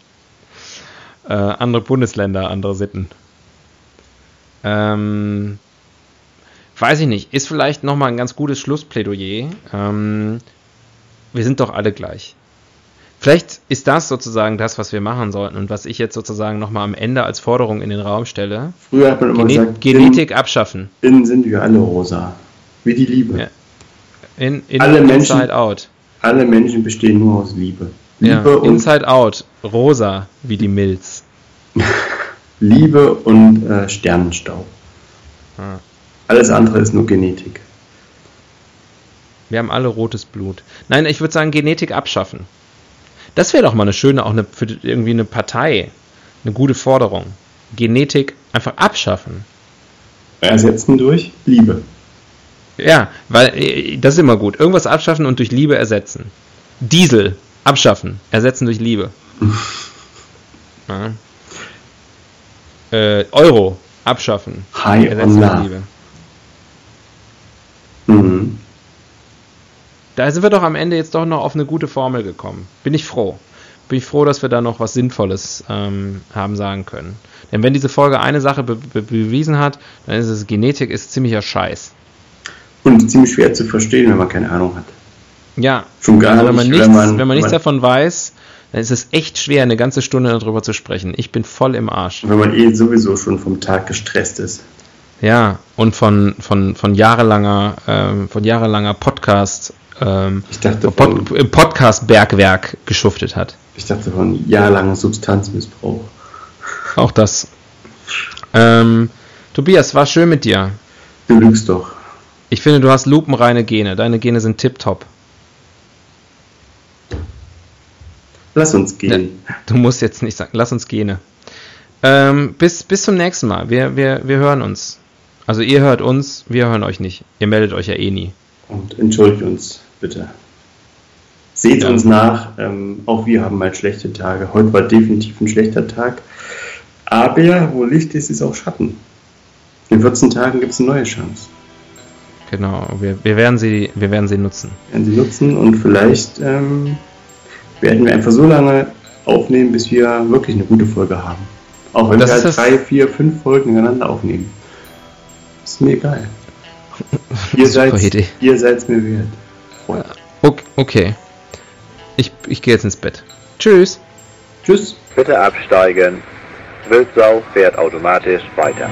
Äh, andere Bundesländer, andere Sitten. Ähm, weiß ich nicht. Ist vielleicht nochmal ein ganz gutes Schlussplädoyer. Ähm, wir sind doch alle gleich. Vielleicht ist das sozusagen das, was wir machen sollten und was ich jetzt sozusagen nochmal am Ende als Forderung in den Raum stelle. Früher hat man immer Gene gesagt, Genetik abschaffen. Innen, sind wir alle rosa. Wie die Liebe. Ja. In, in Alle Menschen- Inside Out. Alle Menschen bestehen nur aus Liebe. Ja. Liebe, und, Inside Out. Rosa wie die Milz. Liebe und äh, Sternenstaub. Ah. Alles andere ist nur Genetik. Wir haben alle rotes Blut. Nein, ich würde sagen, Genetik abschaffen. Das wäre doch mal eine schöne, auch eine, für irgendwie eine Partei, eine gute Forderung. Genetik einfach abschaffen. Ersetzen durch Liebe. Ja, weil äh, das ist immer gut. Irgendwas abschaffen und durch Liebe ersetzen. Diesel abschaffen, ersetzen durch Liebe. ja. Äh, Euro abschaffen, love. Liebe. Mhm. Da sind wir doch am Ende jetzt doch noch auf eine gute Formel gekommen. Bin ich froh. Bin ich froh, dass wir da noch was Sinnvolles ähm, haben sagen können. Denn wenn diese Folge eine Sache be be bewiesen hat, dann ist es, Genetik ist ziemlicher Scheiß. Und ziemlich schwer zu verstehen, wenn man keine Ahnung hat. Ja, Schon gar also wenn man nicht, nichts, wenn wenn man- man, nichts davon weiß, dann ist es echt schwer, eine ganze Stunde darüber zu sprechen. Ich bin voll im Arsch. Wenn man eh sowieso schon vom Tag gestresst ist. Ja, und von, von, von jahrelanger, ähm, von jahrelanger Podcast, ähm, Ich dachte Pod, im Podcast-Bergwerk geschuftet hat. ich dachte von jahrelangem Substanzmissbrauch. Auch das. Ähm, Tobias, war schön mit dir. Du lügst doch. Ich finde, du hast lupenreine Gene. Deine Gene sind tipptopp. Lass uns gehen. Du musst jetzt nicht sagen, lass uns Gene. Ähm, bis, bis zum nächsten Mal. Wir, wir, wir hören uns. Also ihr hört uns, wir hören euch nicht. Ihr meldet euch ja eh nie. Und entschuldigt uns bitte. Seht Ja. uns nach. Ähm, auch wir haben mal schlechte Tage. Heute war definitiv ein schlechter Tag. Aber wo Licht ist, ist auch Schatten. In 14 Tagen gibt es eine neue Chance. Genau, wir, wir, werden, sie, wir werden sie nutzen. werden sie nutzen und vielleicht ähm, werden wir einfach so lange aufnehmen, bis wir wirklich eine gute Folge haben. Auch wenn Das wir halt drei, vier, fünf Folgen hintereinander aufnehmen. Ist mir egal. Ihr seid ihr seid's mir wert. Freunde. Ok- Okay. Ich, ich gehe jetzt ins Bett. Tschüss. Tschüss. Bitte absteigen. Wildsau fährt automatisch weiter.